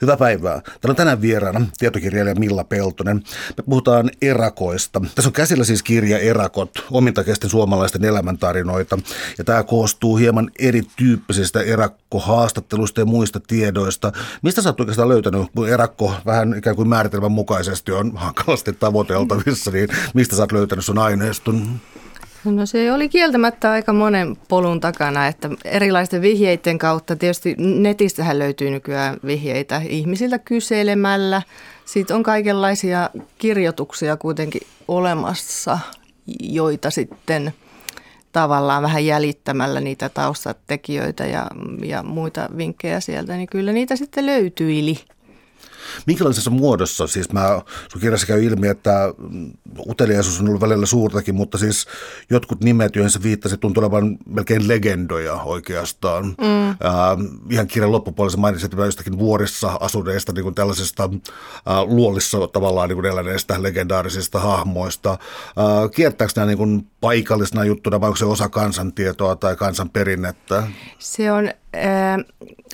Hyvää päivää. Täällä on tänään vieraana tietokirjailija Milla Peltonen. Me puhutaan erakoista. Tässä on käsillä siis kirja Erakot, omintakeisten suomalaisten elämäntarinoita. Ja tämä koostuu hieman erityyppisistä erakkohaastatteluista ja muista tiedoista. Mistä sä oot oikeastaan löytänyt, kun erakko vähän ikään kuin määritelmän mukaisesti on hankalasti tavoiteltavissa, niin mistä sä oot löytänyt sun aineiston? No se oli kieltämättä aika monen polun takana, että erilaisten vihjeiden kautta, tietysti netistähän löytyy nykyään vihjeitä ihmisiltä kyselemällä. Siitä on kaikenlaisia kirjoituksia kuitenkin olemassa, joita sitten tavallaan vähän jäljittämällä niitä taustatekijöitä ja, ja muita vinkkejä sieltä, niin kyllä niitä sitten löytyili. Minkälaisessa muodossa, siis mä, sun kirjassa käy ilmi, että uteliaisuus on ollut välillä suurtakin, mutta siis jotkut nimet, joihin sä viittasit, tuntuu olevan melkein legendoja oikeastaan. Mm. Äh, ihan kirjan loppupuolella mainitsit jostakin vuorissa asuneista niin kuin tällaisesta äh, luolissa tavallaan niin kuin eläneistä legendaarisista hahmoista. Äh, kiertääkö nämä niin kuin paikallisena juttuna vai onko se osa kansantietoa tai kansanperinnettä? Se on äh,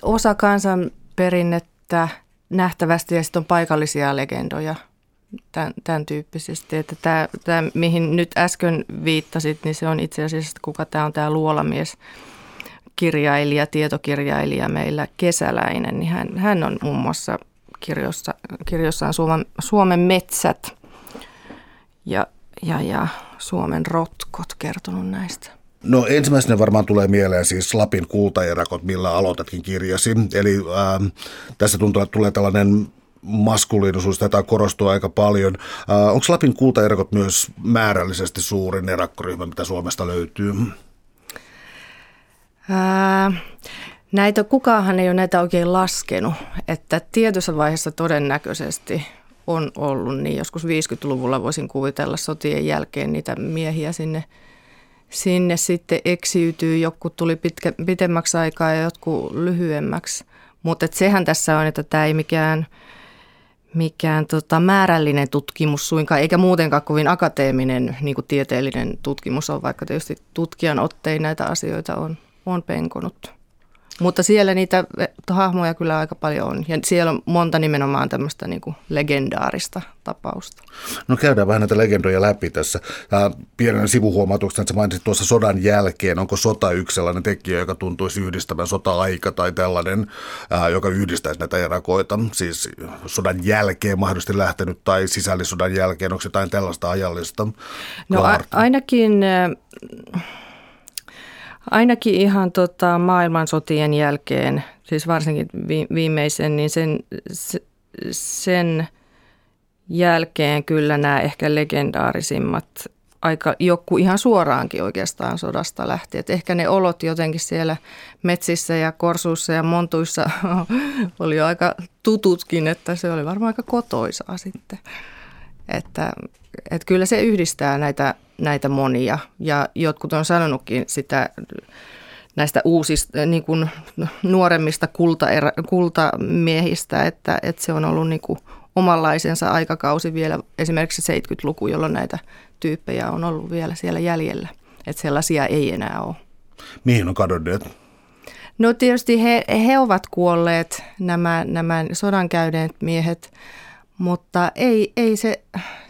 osa kansanperinnettä nähtävästi ja sitten on paikallisia legendoja tämän, tämän tyyppisesti. Että tämä, tämä, mihin nyt äsken viittasit, niin se on itse asiassa, kuka tämä on tämä luolamies, kirjailija, tietokirjailija meillä Kesäläinen, niin hän, hän on muun muassa kirjossa, kirjossaan Suomen, Suomen metsät ja, ja, ja Suomen rotkot kertonut näistä. No ensimmäisenä varmaan tulee mieleen siis Lapin kultaerakot, millä aloitatkin kirjasi. Eli ähm, tässä tuntuu, että tulee tällainen maskuliinisuus, tätä korostuu aika paljon. Äh, onko Lapin kultaerakot myös määrällisesti suurin erakkoryhmä, mitä Suomesta löytyy? Ää, näitä, kukaanhan ei ole näitä oikein laskenut, että tietyssä vaiheessa todennäköisesti on ollut, niin joskus 50-luvulla voisin kuvitella sotien jälkeen niitä miehiä sinne – sinne sitten eksiytyy, joku tuli pitkä, pitemmäksi aikaa ja jotkut lyhyemmäksi. Mutta sehän tässä on, että tämä ei mikään, mikään tota määrällinen tutkimus suinkaan, eikä muutenkaan kovin akateeminen niin tieteellinen tutkimus on, vaikka tietysti tutkijan ottein näitä asioita on, on penkonut. Mutta siellä niitä hahmoja kyllä aika paljon on. Ja siellä on monta nimenomaan tämmöistä niin kuin legendaarista tapausta. No käydään vähän näitä legendoja läpi tässä. Pienen sivuhuomautuksena, että mainitsit tuossa sodan jälkeen. Onko sota yksi sellainen tekijä, joka tuntuisi yhdistävän sota-aika tai tällainen, joka yhdistäisi näitä erakoita? Siis sodan jälkeen mahdollisesti lähtenyt tai sisällissodan jälkeen. Onko jotain tällaista ajallista? No a- ainakin... Äh, Ainakin ihan tota maailmansotien jälkeen, siis varsinkin viimeisen, niin sen, sen jälkeen kyllä nämä ehkä legendaarisimmat aika joku ihan suoraankin oikeastaan sodasta lähti. Et ehkä ne olot jotenkin siellä metsissä ja korsuissa ja montuissa oli jo aika tututkin, että se oli varmaan aika kotoisaa sitten. Että, että kyllä se yhdistää näitä näitä monia. Ja jotkut on sanonutkin sitä näistä uusista, niin kuin nuoremmista kultaerä, kultamiehistä, että, että se on ollut niin kuin omanlaisensa aikakausi vielä esimerkiksi 70-luku, jolloin näitä tyyppejä on ollut vielä siellä jäljellä. Että sellaisia ei enää ole. Mihin on kadonneet? No tietysti he, he ovat kuolleet, nämä, nämä sodan käyneet miehet, mutta ei, ei se,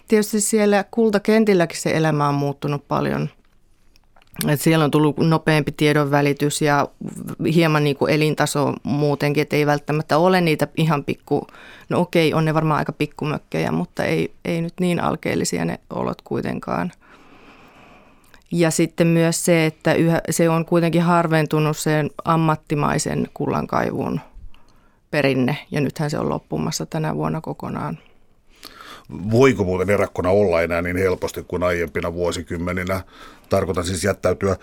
tietysti siellä kultakentilläkin se elämä on muuttunut paljon. Et siellä on tullut nopeampi tiedon välitys ja hieman niin kuin elintaso muutenkin, että ei välttämättä ole niitä ihan pikku, no okei, on ne varmaan aika pikkumökkejä, mutta ei, ei nyt niin alkeellisia ne olot kuitenkaan. Ja sitten myös se, että yhä, se on kuitenkin harventunut sen ammattimaisen kullankaivun perinne, ja nythän se on loppumassa tänä vuonna kokonaan voiko muuten erakkona olla enää niin helposti kuin aiempina vuosikymmeninä. Tarkoitan siis jättäytyä,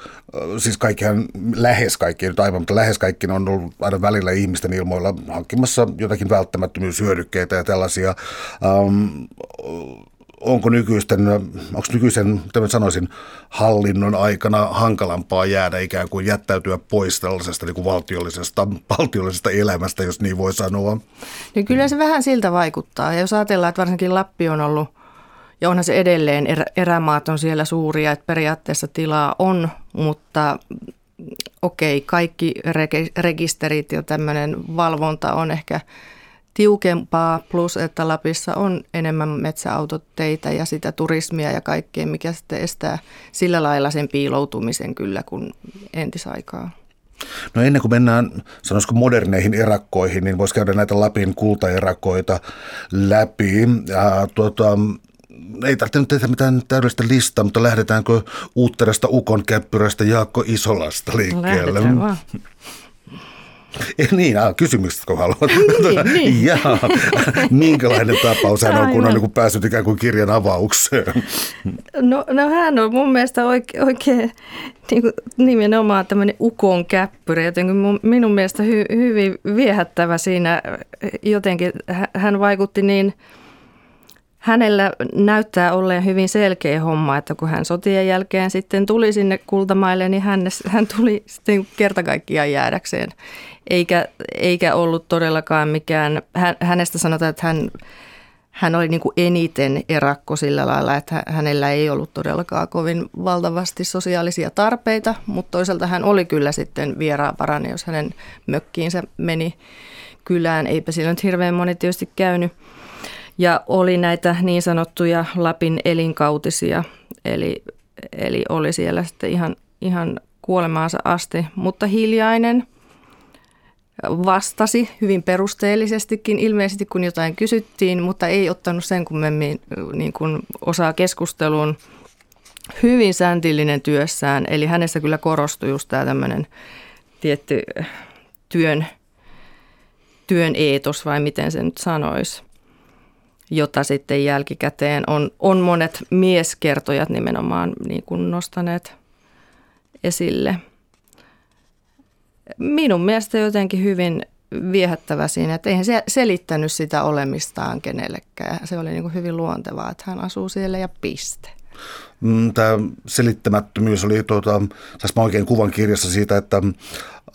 siis kaikkihan, lähes kaikki, nyt aivan, mutta lähes kaikki on ollut aina välillä ihmisten ilmoilla hankkimassa jotakin välttämättömyyshyödykkeitä ja tällaisia. Um, onko nykyisten, onko nykyisen, mitä sanoisin, hallinnon aikana hankalampaa jäädä ikään kuin jättäytyä pois tällaisesta niin kuin valtiollisesta, valtiollisesta elämästä, jos niin voi sanoa? No kyllä se vähän siltä vaikuttaa. Ja jos ajatellaan, että varsinkin Lappi on ollut, ja onhan se edelleen, erä, erämaat on siellä suuria, että periaatteessa tilaa on, mutta okei, kaikki rekisterit ja tämmöinen valvonta on ehkä tiukempaa, plus että Lapissa on enemmän metsäautoteitä ja sitä turismia ja kaikkea, mikä sitten estää sillä lailla sen piiloutumisen kyllä kuin entisaikaa. No ennen kuin mennään, sanoisiko moderneihin erakkoihin, niin voisi käydä näitä Lapin kultaerakoita läpi. Ja, tuota, ei tarvitse nyt tehdä mitään täydellistä listaa, mutta lähdetäänkö uutterasta Ukon käppyrästä Jaakko Isolasta liikkeelle? Lähdetään vaan. Eh, niin, ah, kysymykset kun haluat. Niin, niin. Jaa, minkälainen tapaus hän on, kun on niin päässyt ikään kuin kirjan avaukseen? No, no hän on mun mielestä oikein, oikein niin kuin nimenomaan tämmöinen ukon käppyrä, jotenkin mun, minun mielestä hy, hyvin viehättävä siinä jotenkin. hä- Hän vaikutti niin, hänellä näyttää olleen hyvin selkeä homma, että kun hän sotien jälkeen sitten tuli sinne kultamaille, niin hän, hän tuli sitten kerta kaikkiaan jäädäkseen. Eikä, eikä ollut todellakaan mikään, hän, hänestä sanotaan, että hän, hän oli niin kuin eniten erakko sillä lailla, että hä- hänellä ei ollut todellakaan kovin valtavasti sosiaalisia tarpeita, mutta toisaalta hän oli kyllä sitten vieraanvarainen, jos hänen mökkiinsä meni kylään. Eipä sillä nyt hirveän moni tietysti käynyt. Ja oli näitä niin sanottuja Lapin elinkautisia, eli, eli oli siellä sitten ihan, ihan kuolemaansa asti, mutta hiljainen – vastasi hyvin perusteellisestikin, ilmeisesti kun jotain kysyttiin, mutta ei ottanut sen kummemmin niin kuin osaa keskusteluun. Hyvin säntillinen työssään, eli hänessä kyllä korostui just tämä tämmöinen tietty työn, työn eetos, vai miten se nyt sanoisi, jota sitten jälkikäteen on, on monet mieskertojat nimenomaan niin kuin nostaneet esille – minun mielestä jotenkin hyvin viehättävä siinä, että eihän se selittänyt sitä olemistaan kenellekään. Se oli niin kuin hyvin luontevaa, että hän asuu siellä ja piste. Mm, Tämä selittämättömyys oli, tuota, sais mä oikein kuvan kirjassa siitä, että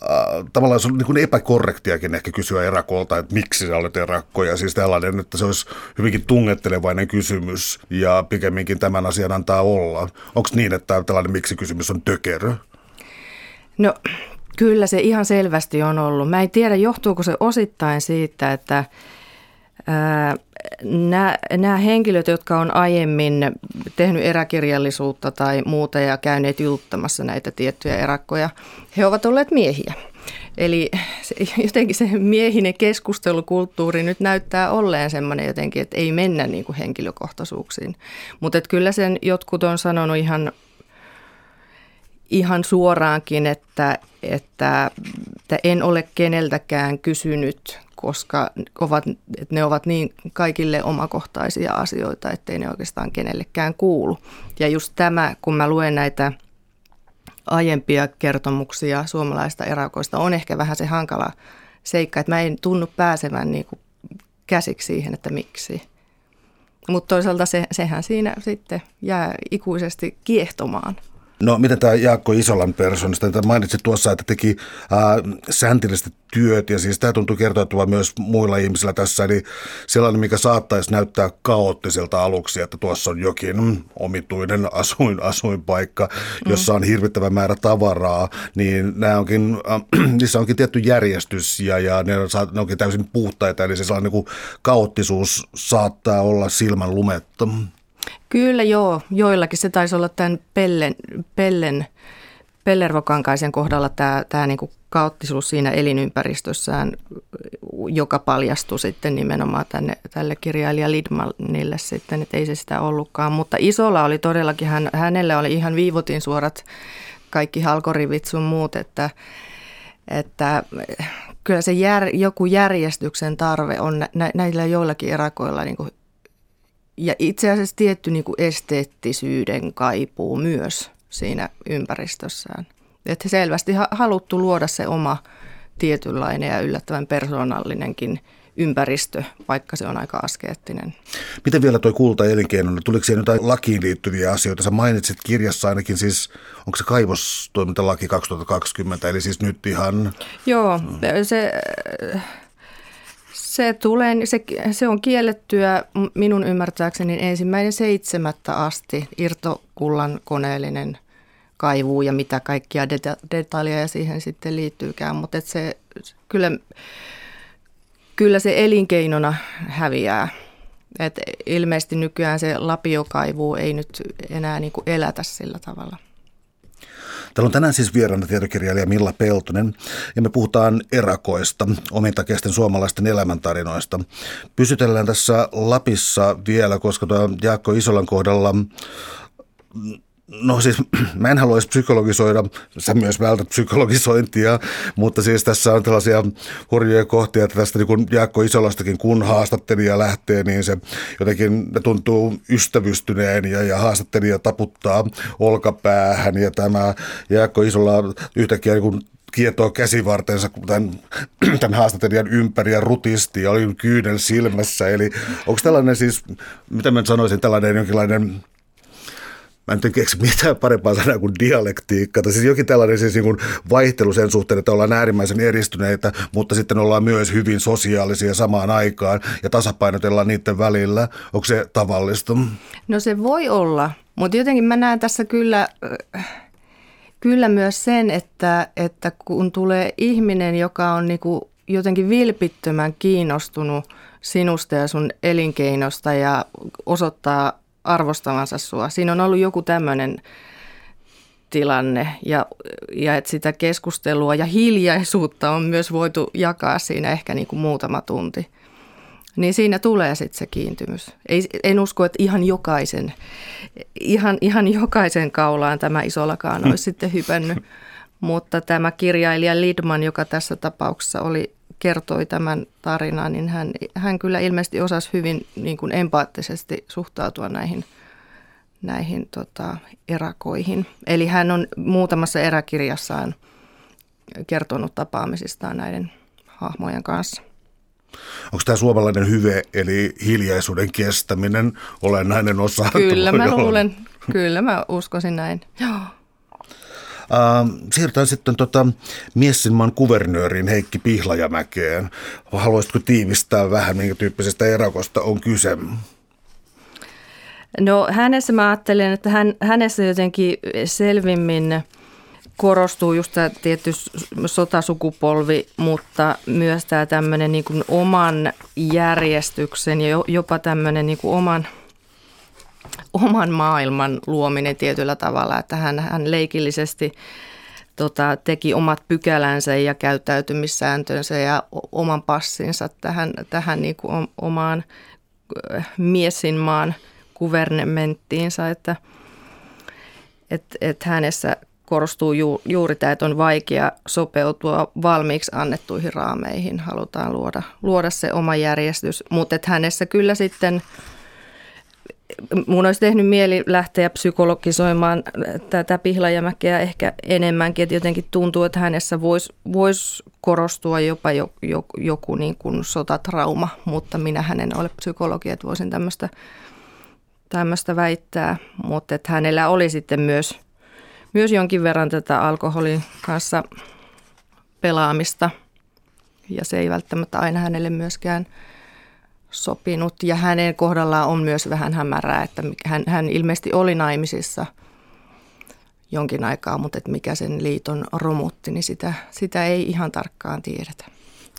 äh, tavallaan se on niin epäkorrektiakin ehkä kysyä erakolta, että miksi sä olet erakko. Ja siis tällainen, että se olisi hyvinkin tungettelevainen kysymys ja pikemminkin tämän asian antaa olla. Onko niin, että tällainen miksi-kysymys on tökerö? No kyllä se ihan selvästi on ollut. Mä en tiedä, johtuuko se osittain siitä, että ää, nämä, nämä henkilöt, jotka on aiemmin tehnyt eräkirjallisuutta tai muuta ja käyneet juttamassa näitä tiettyjä erakkoja, he ovat olleet miehiä. Eli se, jotenkin se miehinen keskustelukulttuuri nyt näyttää olleen semmoinen jotenkin, että ei mennä niin kuin henkilökohtaisuuksiin. Mutta kyllä sen jotkut on sanonut ihan ihan suoraankin, että, että, että en ole keneltäkään kysynyt, koska ovat, että ne ovat niin kaikille omakohtaisia asioita, ettei ne oikeastaan kenellekään kuulu. Ja just tämä, kun mä luen näitä aiempia kertomuksia suomalaista erakoista, on ehkä vähän se hankala seikka, että mä en tunnu pääsevän niin kuin käsiksi siihen, että miksi. Mutta toisaalta se, sehän siinä sitten jää ikuisesti kiehtomaan. No miten tämä Jaakko Isolan persoonasta, että mainitsit tuossa, että teki äh, säntillistä työt ja siis tämä tuntuu kertoutuva myös muilla ihmisillä tässä, eli sellainen, mikä saattaisi näyttää kaoottiselta aluksi, että tuossa on jokin mm, omituinen asuin, asuinpaikka, jossa on hirvittävä määrä tavaraa, niin nämä onkin, äh, niissä onkin tietty järjestys ja, ja ne, on, ne onkin täysin puhtaita, eli se sellainen niin kuin kaoottisuus saattaa olla silmän lumetta. Kyllä joo, joillakin se taisi olla tämän Pellen, Pellen Pellervokankaisen kohdalla tämä, tämä niin kuin kaoottisuus siinä elinympäristössään, joka paljastui sitten nimenomaan tänne, tälle kirjailija Lidmanille sitten, että ei se sitä ollutkaan. Mutta isolla oli todellakin, hän, hänellä oli ihan viivotin suorat kaikki halkorivit sun muut, että, että kyllä se jär, joku järjestyksen tarve on nä, näillä joillakin erakoilla niin kuin ja itse asiassa tietty niin kuin esteettisyyden kaipuu myös siinä ympäristössään. Että selvästi haluttu luoda se oma tietynlainen ja yllättävän persoonallinenkin ympäristö, vaikka se on aika askeettinen. Miten vielä tuo kulta elinkeino, tuliko siihen jotain lakiin liittyviä asioita? Sä mainitsit kirjassa ainakin siis, onko se kaivostoimintalaki 2020, eli siis nyt ihan... Joo, se se, tulee, se, se on kiellettyä minun ymmärtääkseni ensimmäinen seitsemättä asti irtokullan koneellinen kaivuu ja mitä kaikkia deta- detaljeja siihen sitten liittyykään. Mutta se kyllä, kyllä se elinkeinona häviää. Et ilmeisesti nykyään se lapiokaivu ei nyt enää niin kuin elätä sillä tavalla. Täällä on tänään siis vieraana tietokirjailija Milla Peltonen ja me puhutaan erakoista, omintakeisten suomalaisten elämäntarinoista. Pysytellään tässä Lapissa vielä, koska tuo Jaakko Isolan kohdalla No siis mä en haluaisi psykologisoida, sä myös vältät psykologisointia, mutta siis tässä on tällaisia hurjoja kohtia, että tästä niin kun Jaakko Isolastakin kun haastattelija lähtee, niin se jotenkin tuntuu ystävystyneen ja, ja haastattelija taputtaa olkapäähän ja tämä Jaakko Isola yhtäkkiä niin kun kietoo käsivartensa tämän, tämän haastattelijan ympäri ja rutisti ja oli kyynel silmässä. Eli onko tällainen siis, mitä mä sanoisin, tällainen jonkinlainen mä en keksi mitään parempaa sanaa kuin dialektiikka, tai siis jokin tällainen siis niin vaihtelu sen suhteen, että ollaan äärimmäisen eristyneitä, mutta sitten ollaan myös hyvin sosiaalisia samaan aikaan ja tasapainotellaan niiden välillä. Onko se tavallista? No se voi olla, mutta jotenkin mä näen tässä kyllä, kyllä myös sen, että, että kun tulee ihminen, joka on niin kuin jotenkin vilpittömän kiinnostunut sinusta ja sun elinkeinosta ja osoittaa arvostavansa sua. Siinä on ollut joku tämmöinen tilanne ja, ja että sitä keskustelua ja hiljaisuutta on myös voitu jakaa siinä ehkä niin kuin muutama tunti. Niin siinä tulee sitten se kiintymys. Ei, en usko, että ihan jokaisen, ihan, ihan jokaisen kaulaan tämä isolakaan olisi sitten hypännyt. Mutta tämä kirjailija Lidman, joka tässä tapauksessa oli kertoi tämän tarinan, niin hän, hän kyllä ilmeisesti osasi hyvin niin kuin empaattisesti suhtautua näihin, näihin tota, erakoihin. Eli hän on muutamassa eräkirjassaan kertonut tapaamisistaan näiden hahmojen kanssa. Onko tämä suomalainen hyve, eli hiljaisuuden kestäminen, olennainen osa? Kyllä, mä luulen, kyllä mä uskoisin näin. Joo. Uh, siirrytään sitten tota, Miessinmaan kuvernööriin Heikki Pihlajamäkeen. Haluaisitko tiivistää vähän, minkä tyyppisestä erakosta on kyse? No hänessä mä ajattelen, että hän, hänessä jotenkin selvimmin korostuu just tämä tietty sotasukupolvi, mutta myös tämä tämmöinen niin oman järjestyksen ja jopa tämmöinen niin oman – oman maailman luominen tietyllä tavalla, että hän, hän leikillisesti tota, teki omat pykälänsä ja käyttäytymissääntönsä ja oman passinsa tähän, tähän niin kuin omaan äh, miesinmaan kuvernementtiinsa, että et, et hänessä korostuu ju, juuri tämä, että on vaikea sopeutua valmiiksi annettuihin raameihin. Halutaan luoda, luoda se oma järjestys, mutta hänessä kyllä sitten – mun olisi tehnyt mieli lähteä psykologisoimaan tätä Pihlajamäkeä ehkä enemmänkin, että jotenkin tuntuu, että hänessä voisi vois korostua jopa jo, jo, joku niin kuin sotatrauma, mutta minä hänen ole psykologi, että voisin tämmöistä, tämmöistä väittää, mutta että hänellä oli sitten myös, myös jonkin verran tätä alkoholin kanssa pelaamista. Ja se ei välttämättä aina hänelle myöskään – sopinut ja hänen kohdallaan on myös vähän hämärää, että hän, hän ilmeisesti oli naimisissa jonkin aikaa, mutta että mikä sen liiton romutti, niin sitä, sitä ei ihan tarkkaan tiedetä.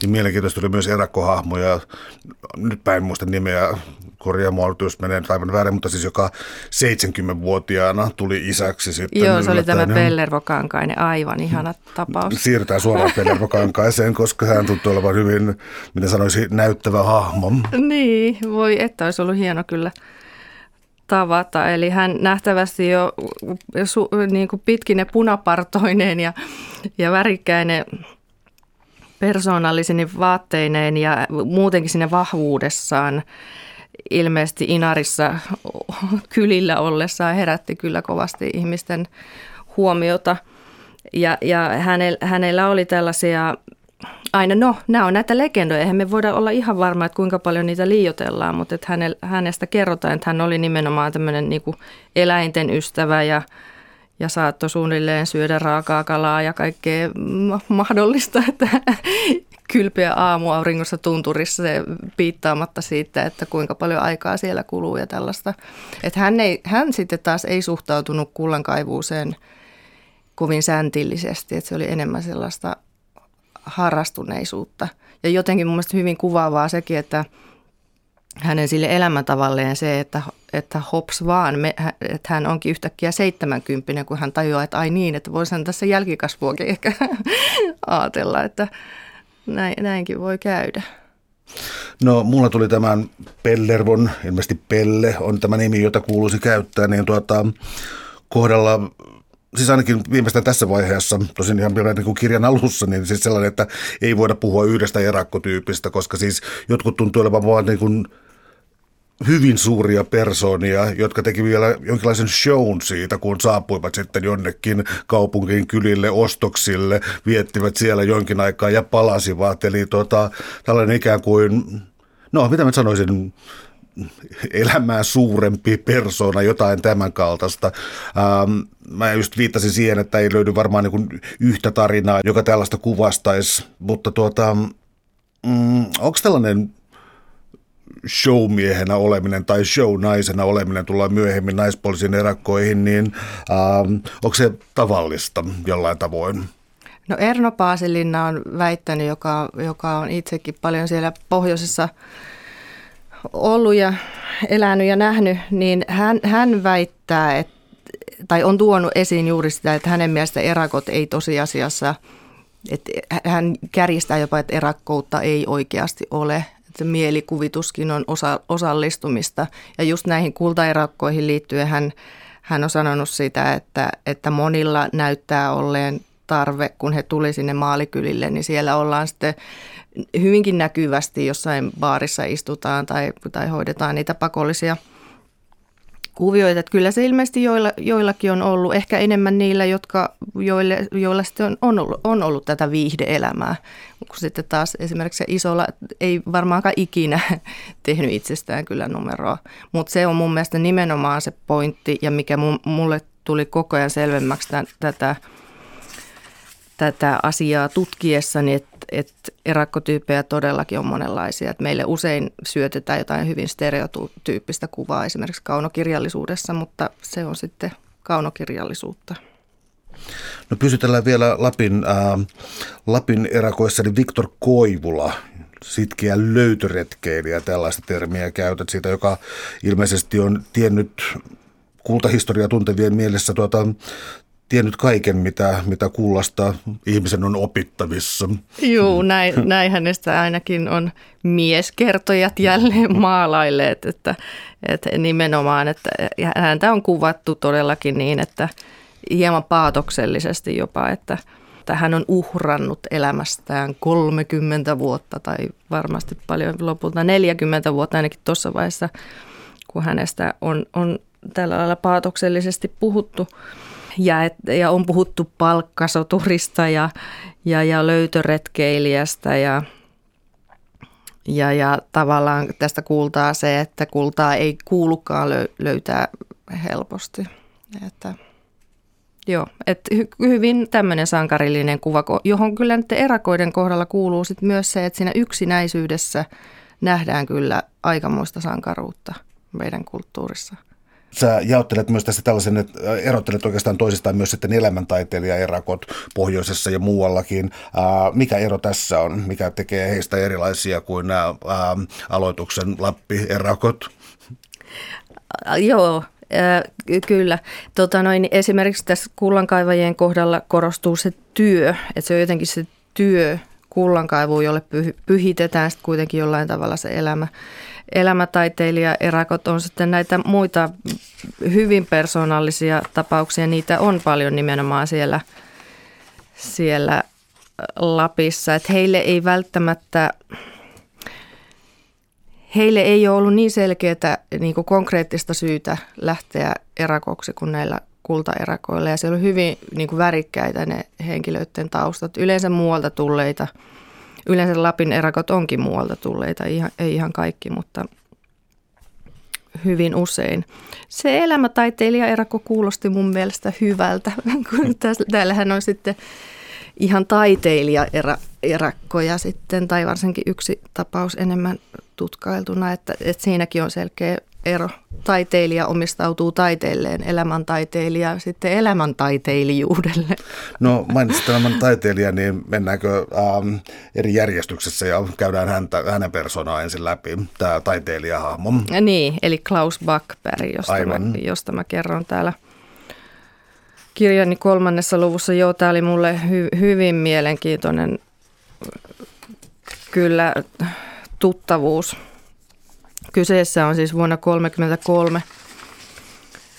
Mielenkiintoista oli myös erakkohahmoja, nyt päin muista nimeä, korjaa mua, jos menee aivan väärin, mutta siis joka 70-vuotiaana tuli isäksi sitten. Joo, se oli tämä Pellervo Kankainen, aivan ihana tapaus. Siirrytään suoraan Pellervo Kankaiseen, koska hän tuntuu olevan hyvin, mitä sanoisi, näyttävä hahmo. Niin, voi että olisi ollut hieno kyllä tavata. Eli hän nähtävästi jo su, niin kuin pitkine punapartoineen ja, ja värikkäinen persoonallisine vaatteineen ja muutenkin sinne vahvuudessaan ilmeisesti Inarissa kylillä ollessaan herätti kyllä kovasti ihmisten huomiota. Ja, ja hänellä, hänellä oli tällaisia, aina no, nämä on näitä legendoja, eihän me voida olla ihan varma, että kuinka paljon niitä liiotellaan, mutta että hänestä kerrotaan, että hän oli nimenomaan tämmöinen niin eläinten ystävä ja ja saattoi suunnilleen syödä raakaa kalaa ja kaikkea mahdollista, että kylpeä aamuauringossa tunturissa se piittaamatta siitä, että kuinka paljon aikaa siellä kuluu ja tällaista. Että hän, ei, hän sitten taas ei suhtautunut kullankaivuuseen kovin säntillisesti, että se oli enemmän sellaista harrastuneisuutta. Ja jotenkin mun mielestä hyvin kuvaavaa sekin, että hänen sille elämäntavalleen se, että, että hops vaan, me, että hän onkin yhtäkkiä 70, kun hän tajuaa, että ai niin, että voisihan tässä jälkikasvuakin ehkä ajatella, että näin, näinkin voi käydä. No, mulla tuli tämän Pellervon, ilmeisesti Pelle on tämä nimi, jota kuuluisi käyttää, niin tuota, kohdalla siis ainakin viimeistään tässä vaiheessa, tosin ihan vielä niin kuin kirjan alussa, niin siis sellainen, että ei voida puhua yhdestä erakkotyypistä, koska siis jotkut tuntuu olevan vaan niin kuin hyvin suuria persoonia, jotka teki vielä jonkinlaisen shown siitä, kun saapuivat sitten jonnekin kaupunkiin kylille ostoksille, viettivät siellä jonkin aikaa ja palasivat. Eli tota, tällainen ikään kuin, no mitä mä sanoisin, elämää suurempi persona, jotain tämän kaltaista. Ähm, mä just viittasin siihen, että ei löydy varmaan niin yhtä tarinaa, joka tällaista kuvastaisi, mutta tuota, mm, onko tällainen showmiehenä oleminen tai shownaisena oleminen tullaan myöhemmin naispoliisin erakkoihin, niin ähm, onko se tavallista jollain tavoin? No Erno Paasilinna on väittänyt, joka, joka on itsekin paljon siellä pohjoisessa ollut ja elänyt ja nähnyt, niin hän, hän väittää, että, tai on tuonut esiin juuri sitä, että hänen mielestä erakot ei tosiasiassa, että hän kärjistää jopa, että erakkoutta ei oikeasti ole, että mielikuvituskin on osa, osallistumista. Ja just näihin kultaerakkoihin liittyen hän, hän on sanonut sitä, että, että monilla näyttää olleen tarve, kun he tuli sinne maalikylille, niin siellä ollaan sitten hyvinkin näkyvästi jossain baarissa istutaan tai, tai hoidetaan niitä pakollisia kuvioita. Että kyllä se ilmeisesti joilla, joillakin on ollut, ehkä enemmän niillä, jotka, joille, joilla sitten on, on, ollut, on ollut tätä viihdeelämää. Kun sitten taas esimerkiksi isolla ei varmaankaan ikinä tehnyt itsestään kyllä numeroa. Mutta se on mun mielestä nimenomaan se pointti ja mikä mulle tuli koko ajan selvemmäksi tämän, tätä tätä asiaa tutkiessani, että, että erakkotyyppejä todellakin on monenlaisia. Että meille usein syötetään jotain hyvin stereotyyppistä kuvaa esimerkiksi kaunokirjallisuudessa, mutta se on sitten kaunokirjallisuutta. No pysytellään vielä Lapin, äh, Lapin erakoissa, niin Viktor Koivula, sitkeä löytöretkeilijä, tällaista termiä käytät siitä, joka ilmeisesti on tiennyt kultahistoriaa tuntevien mielessä tuota, tiennyt kaiken, mitä, mitä kullasta ihmisen on opittavissa. Joo, näin, näin hänestä ainakin on mieskertojat jälleen maalailleet, että, että nimenomaan, että häntä on kuvattu todellakin niin, että hieman paatoksellisesti jopa, että, että hän on uhrannut elämästään 30 vuotta tai varmasti paljon lopulta 40 vuotta ainakin tuossa vaiheessa, kun hänestä on, on tällä lailla paatoksellisesti puhuttu ja, et, ja on puhuttu palkkasoturista ja, ja, ja löytöretkeilijästä ja, ja, ja tavallaan tästä kuultaa se, että kultaa ei kuulukaan löytää helposti. Että, joo, että hy, hyvin tämmöinen sankarillinen kuva, johon kyllä nyt erakoiden kohdalla kuuluu sit myös se, että siinä yksinäisyydessä nähdään kyllä aikamoista sankaruutta meidän kulttuurissa – Sä jaottelet myös tässä tällaisen, että erottelet oikeastaan toisistaan myös sitten elämäntaiteilijaerakot pohjoisessa ja muuallakin. mikä ero tässä on? Mikä tekee heistä erilaisia kuin nämä aloituksen Lappi-erakot? Joo, Kyllä. Tota noin, esimerkiksi tässä kullankaivajien kohdalla korostuu se työ, että se on jotenkin se työ kullankaivuun, jolle pyhitetään sitten kuitenkin jollain tavalla se elämä elämätaiteilija erakot on sitten näitä muita hyvin persoonallisia tapauksia. Niitä on paljon nimenomaan siellä, siellä Lapissa. Että heille ei välttämättä, heille ei ole ollut niin selkeää niin konkreettista syytä lähteä erakoksi kuin näillä kultaerakoilla. Ja siellä on hyvin niin kuin värikkäitä ne henkilöiden taustat. Yleensä muualta tulleita – Yleensä Lapin erakot onkin muualta tulleita, ei ihan kaikki, mutta hyvin usein. Se elämätaiteilija erakko kuulosti mun mielestä hyvältä, kun täällähän on sitten ihan taiteilija erakkoja sitten, tai varsinkin yksi tapaus enemmän tutkailtuna, että, että siinäkin on selkeä ero. Taiteilija omistautuu taiteelleen, elämäntaiteilija sitten elämäntaiteilijuudelle. No mainitsit tämän taiteilijan, niin mennäänkö ähm, eri järjestyksessä ja käydään häntä, hänen persoonaa ensin läpi, tämä taiteilijahahmo. Niin, eli Klaus Backberg, josta, mä, josta mä kerron täällä kirjani kolmannessa luvussa. Joo, tämä oli mulle hy- hyvin mielenkiintoinen kyllä tuttavuus. Kyseessä on siis vuonna 1933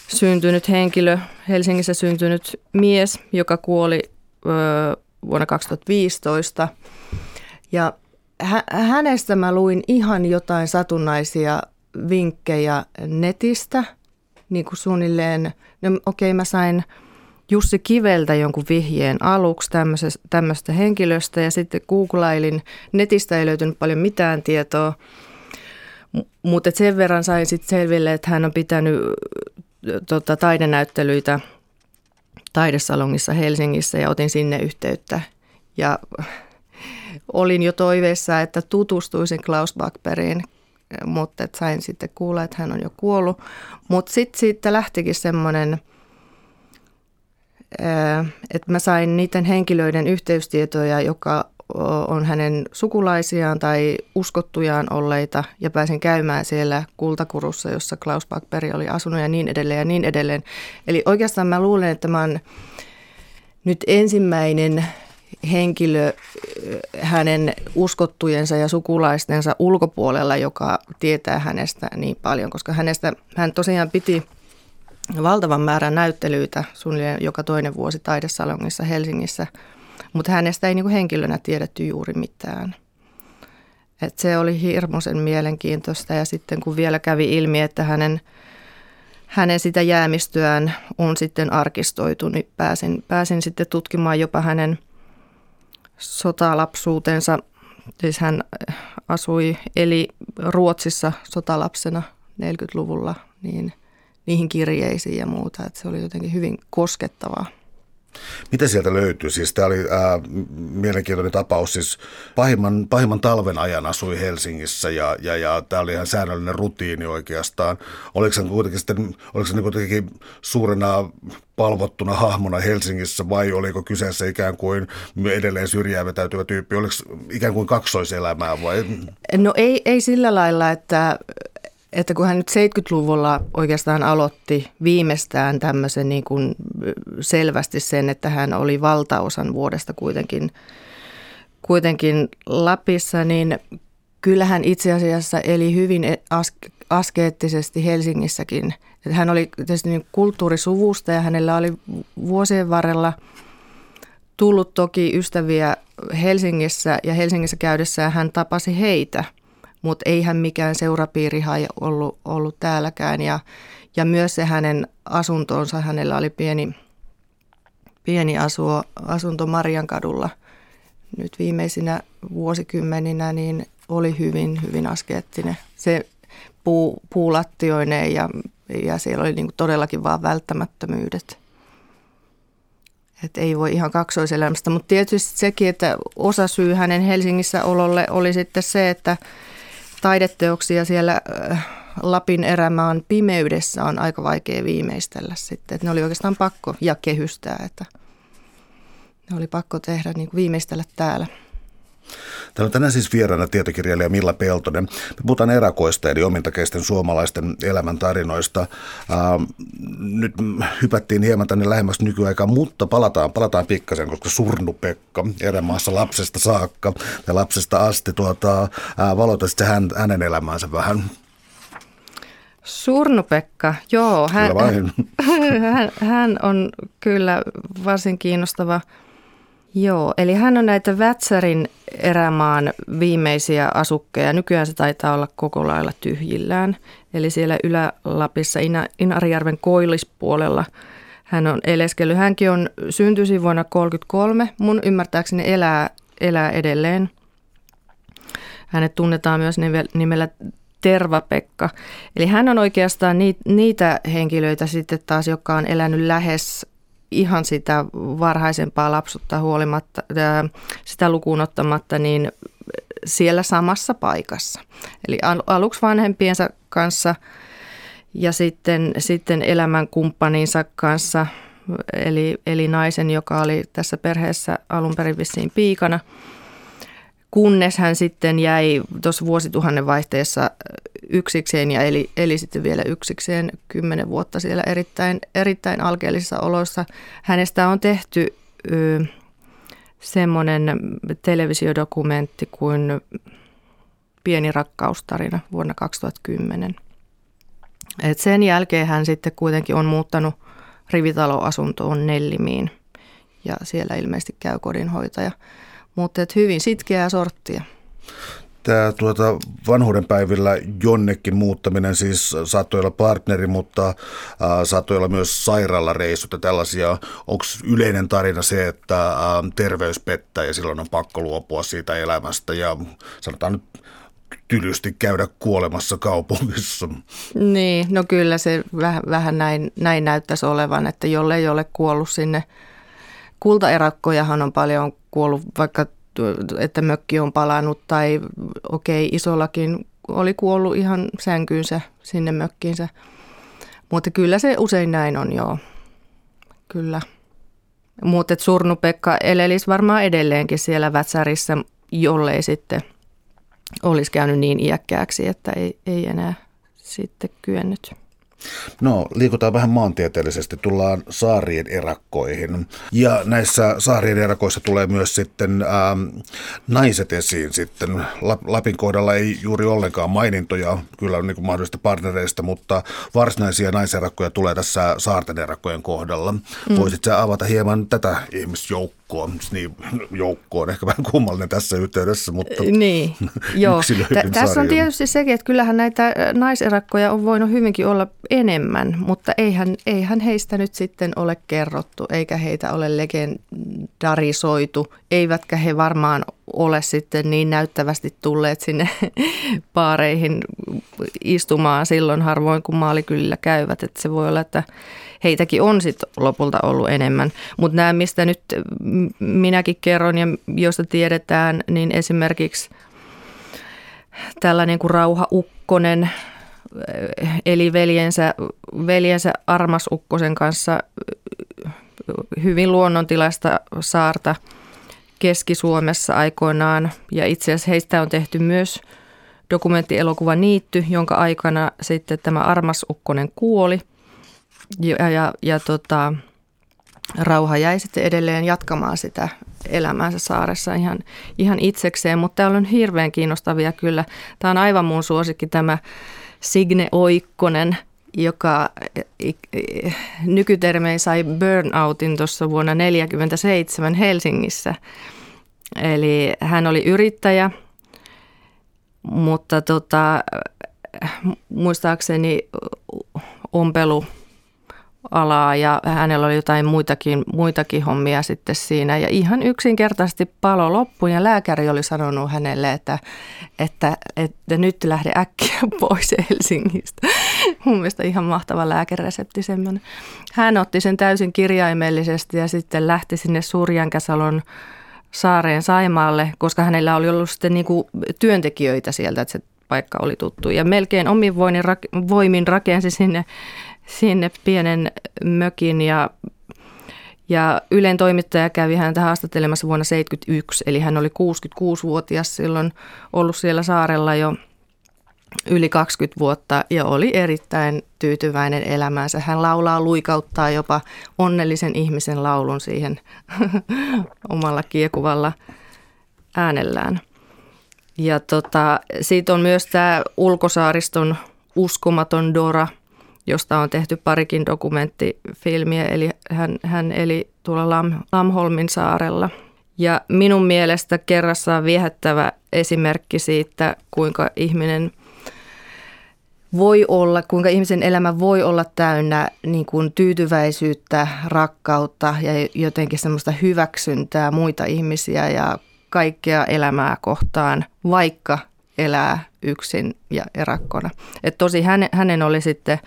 syntynyt henkilö, Helsingissä syntynyt mies, joka kuoli ö, vuonna 2015. Ja hä- hänestä mä luin ihan jotain satunnaisia vinkkejä netistä, niin kuin suunnilleen, no okei okay, mä sain Jussi Kiveltä jonkun vihjeen aluksi tämmöistä henkilöstä ja sitten googlailin, netistä ei löytynyt paljon mitään tietoa, mutta sen verran sain sitten selville, että hän on pitänyt tota, taidenäyttelyitä taidesalongissa Helsingissä ja otin sinne yhteyttä. Ja olin jo toiveessa, että tutustuisin Klaus Backbergiin, mutta sain sitten kuulla, että hän on jo kuollut. Mutta sitten siitä lähtikin semmoinen, että mä sain niiden henkilöiden yhteystietoja, joka on hänen sukulaisiaan tai uskottujaan olleita ja pääsin käymään siellä Kultakurussa, jossa Klaus Backberg oli asunut ja niin edelleen ja niin edelleen. Eli oikeastaan mä luulen, että mä oon nyt ensimmäinen henkilö hänen uskottujensa ja sukulaistensa ulkopuolella, joka tietää hänestä niin paljon, koska hänestä hän tosiaan piti valtavan määrän näyttelyitä suunnilleen joka toinen vuosi taidesalongissa Helsingissä – mutta hänestä ei niin kuin henkilönä tiedetty juuri mitään. Et se oli hirmuisen mielenkiintoista ja sitten kun vielä kävi ilmi, että hänen, hänen sitä jäämistyään on sitten arkistoitu, niin pääsin, pääsin sitten tutkimaan jopa hänen sotalapsuutensa. Siis hän asui, eli Ruotsissa sotalapsena 40-luvulla, niin niihin kirjeisiin ja muuta. Että se oli jotenkin hyvin koskettavaa. Mitä sieltä löytyy? Siis tämä oli ää, mielenkiintoinen tapaus. Siis pahimman, pahimman talven ajan asui Helsingissä ja, ja, ja tämä oli ihan säännöllinen rutiini oikeastaan. Oliko se kuitenkin, sitten, oliko niin kuitenkin suurena palvottuna hahmona Helsingissä vai oliko kyseessä ikään kuin edelleen syrjään vetäytyvä tyyppi? Oliko ikään kuin kaksoiselämää vai? No ei, ei sillä lailla, että että kun hän nyt 70-luvulla oikeastaan aloitti viimeistään tämmöisen niin kuin selvästi sen, että hän oli valtaosan vuodesta kuitenkin, kuitenkin Lapissa, niin kyllähän itse asiassa eli hyvin e-, askeettisesti Helsingissäkin. Hän oli tietysti niin kulttuurisuvusta ja hänellä oli vuosien varrella tullut toki ystäviä Helsingissä ja Helsingissä käydessään hän tapasi heitä – mutta eihän mikään seurapiirihaja ollut, ollut täälläkään. Ja, ja myös se hänen asuntonsa, hänellä oli pieni, pieni asuo, asunto Mariankadulla nyt viimeisinä vuosikymmeninä, niin oli hyvin, hyvin askeettinen. Se puu, puulattioineen ja, ja siellä oli niin todellakin vaan välttämättömyydet. Et ei voi ihan kaksoiselämästä, mutta tietysti sekin, että osa syy hänen Helsingissä ololle oli sitten se, että taideteoksia siellä äh, Lapin erämaan pimeydessä on aika vaikea viimeistellä sitten. Että ne oli oikeastaan pakko ja kehystää, että ne oli pakko tehdä niin kuin viimeistellä täällä. Täällä on tänään siis vieraana tietokirjailija Milla Peltonen. Me puhutaan erakoista eli omintakeisten suomalaisten elämäntarinoista. Ähm, nyt hypättiin hieman tänne lähemmäs nykyaikaan, mutta palataan, palataan pikkasen, koska Surnu-Pekka erämaassa lapsesta saakka ja lapsesta asti tuota, äh, valoita sitten hän, hänen elämäänsä vähän. Surnu-Pekka, joo. Hän, hän, hän on kyllä varsin kiinnostava Joo, eli hän on näitä Vätsärin erämaan viimeisiä asukkeja. Nykyään se taitaa olla koko lailla tyhjillään. Eli siellä Ylä-Lapissa Inarijärven koillispuolella hän on eleskellyt. Hänkin on syntyisin vuonna 1933. Mun ymmärtääkseni elää, elää edelleen. Hänet tunnetaan myös nimellä Terva-Pekka. Eli hän on oikeastaan niitä henkilöitä sitten taas, jotka on elänyt lähes ihan sitä varhaisempaa lapsutta huolimatta, sitä lukuun ottamatta, niin siellä samassa paikassa. Eli aluksi vanhempiensa kanssa ja sitten, sitten elämän kumppaninsa kanssa, eli, eli naisen, joka oli tässä perheessä alun perin vissiin piikana – kunnes hän sitten jäi tuossa vuosituhannen vaihteessa yksikseen ja eli, eli sitten vielä yksikseen kymmenen vuotta siellä erittäin, erittäin alkeellisissa oloissa. Hänestä on tehty semmoinen televisiodokumentti kuin Pieni rakkaustarina vuonna 2010. Et sen jälkeen hän sitten kuitenkin on muuttanut rivitaloasuntoon Nellimiin ja siellä ilmeisesti käy kodinhoitaja – mutta hyvin sitkeää sorttia. Tämä tuota, vanhuuden päivillä jonnekin muuttaminen siis saattoi olla partneri, mutta äh, saattoi olla myös sairaalareissut ja tällaisia. Onko yleinen tarina se, että äh, terveys pettää ja silloin on pakko luopua siitä elämästä ja sanotaan nyt tylysti käydä kuolemassa kaupungissa. Niin, no kyllä se vähän, vähän näin, näin näyttäisi olevan, että jolle ei ole kuollut sinne. Kultaerakkojahan on paljon kuollut, vaikka että mökki on palannut tai okei, okay, isollakin oli kuollut ihan sänkyynsä sinne mökkiinsä. Mutta kyllä se usein näin on, joo. Kyllä. Mutta Surnu-Pekka elelisi varmaan edelleenkin siellä Vätsärissä, jollei sitten olisi käynyt niin iäkkääksi, että ei, ei enää sitten kyennyt. No, liikutaan vähän maantieteellisesti, tullaan saarien erakkoihin. Ja näissä saarien erakoissa tulee myös sitten ähm, naiset esiin sitten. Lapin kohdalla ei juuri ollenkaan mainintoja, kyllä on niin kuin mahdollista partnereista, mutta varsinaisia naiserakkoja tulee tässä saarten erakkojen kohdalla. Mm. Voisitko avata hieman tätä ihmisjoukkoa? Joukkoon, niin joukkoon ehkä vähän kummallinen tässä yhteydessä, mutta niin, joo. T- tässä on tietysti sekin, että kyllähän näitä naiserakkoja on voinut hyvinkin olla enemmän, mutta eihän, eihän heistä nyt sitten ole kerrottu, eikä heitä ole legendarisoitu, eivätkä he varmaan ole sitten niin näyttävästi tulleet sinne paareihin istumaan silloin harvoin, kun maalikylillä käyvät, että se voi olla, että heitäkin on sitten lopulta ollut enemmän. Mutta nämä, mistä nyt minäkin kerron ja josta tiedetään, niin esimerkiksi tällainen kuin Rauha Ukkonen, eli veljensä, veljensä Armas Ukkosen kanssa hyvin luonnontilaista saarta Keski-Suomessa aikoinaan. Ja itse asiassa heistä on tehty myös dokumenttielokuva Niitty, jonka aikana sitten tämä Armas Ukkonen kuoli – ja, ja, ja tota, Rauha jäi sitten edelleen jatkamaan sitä elämäänsä saaressa ihan, ihan itsekseen, mutta täällä on hirveän kiinnostavia kyllä. Tämä on aivan mun suosikki tämä Signe Oikkonen, joka nykytermein sai burnoutin tuossa vuonna 1947 Helsingissä. Eli hän oli yrittäjä, mutta tota, muistaakseni ompelu – alaa ja hänellä oli jotain muitakin, muitakin hommia sitten siinä. Ja ihan yksinkertaisesti palo loppu ja lääkäri oli sanonut hänelle, että, että, että nyt lähde äkkiä pois Helsingistä. Mun mielestä ihan mahtava lääkeresepti semmoinen. Hän otti sen täysin kirjaimellisesti ja sitten lähti sinne Surjankäsalon saareen Saimaalle, koska hänellä oli ollut sitten niin kuin työntekijöitä sieltä, että se paikka oli tuttu. Ja melkein omin voimin rakensi sinne sinne pienen mökin ja, ja Ylen toimittaja kävi häntä haastattelemassa vuonna 1971, eli hän oli 66-vuotias silloin ollut siellä saarella jo yli 20 vuotta ja oli erittäin tyytyväinen elämäänsä. Hän laulaa, luikauttaa jopa onnellisen ihmisen laulun siihen omalla kiekuvalla äänellään. Ja tota, siitä on myös tämä ulkosaariston uskomaton Dora – josta on tehty parikin dokumenttifilmiä, eli hän, hän eli tuolla Lam, Lamholmin saarella. Ja minun mielestä kerrassaan viehättävä esimerkki siitä, kuinka ihminen voi olla, kuinka ihmisen elämä voi olla täynnä niin kuin tyytyväisyyttä, rakkautta ja jotenkin semmoista hyväksyntää muita ihmisiä ja kaikkea elämää kohtaan, vaikka elää yksin ja erakkona. Et tosi hänen, hänen oli sitten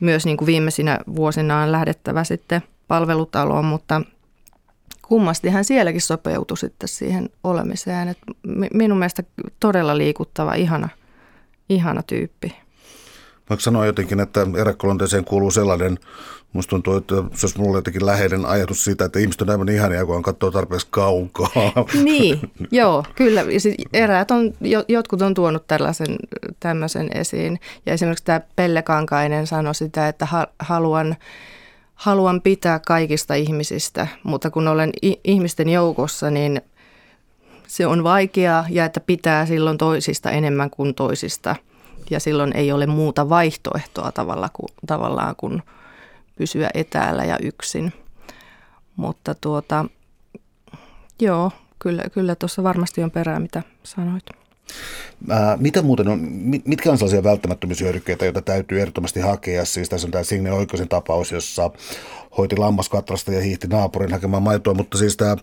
myös niin kuin viimeisinä vuosinaan lähdettävä sitten palvelutaloon, mutta kummasti hän sielläkin sopeutui sitten siihen olemiseen. Et minun mielestä todella liikuttava, ihana, ihana tyyppi. Vaikka sanoa jotenkin, että eräkkolonteeseen kuuluu sellainen, musta tuntuu, että se olisi mulle jotenkin läheinen ajatus siitä, että ihmiset on aivan ihania, kun on katsoo tarpeeksi kaukaa. Niin, joo, kyllä. Eräät on, jotkut on tuonut tällaisen, tämmöisen esiin. Ja esimerkiksi tämä Pelle Kankainen sanoi sitä, että haluan, haluan pitää kaikista ihmisistä, mutta kun olen ihmisten joukossa, niin se on vaikeaa ja että pitää silloin toisista enemmän kuin toisista – ja silloin ei ole muuta vaihtoehtoa tavalla kuin, tavallaan kuin pysyä etäällä ja yksin. Mutta tuota, joo, kyllä, kyllä tuossa varmasti on perää, mitä sanoit. Ää, mitä muuten on, mitkä on sellaisia välttämättömyyshyödykkeitä, joita täytyy ehdottomasti hakea? Siis tässä on tämä Signe Oikosen tapaus, jossa hoiti lammaskatrasta ja hiihti naapurin hakemaan maitoa, mutta siis tämä,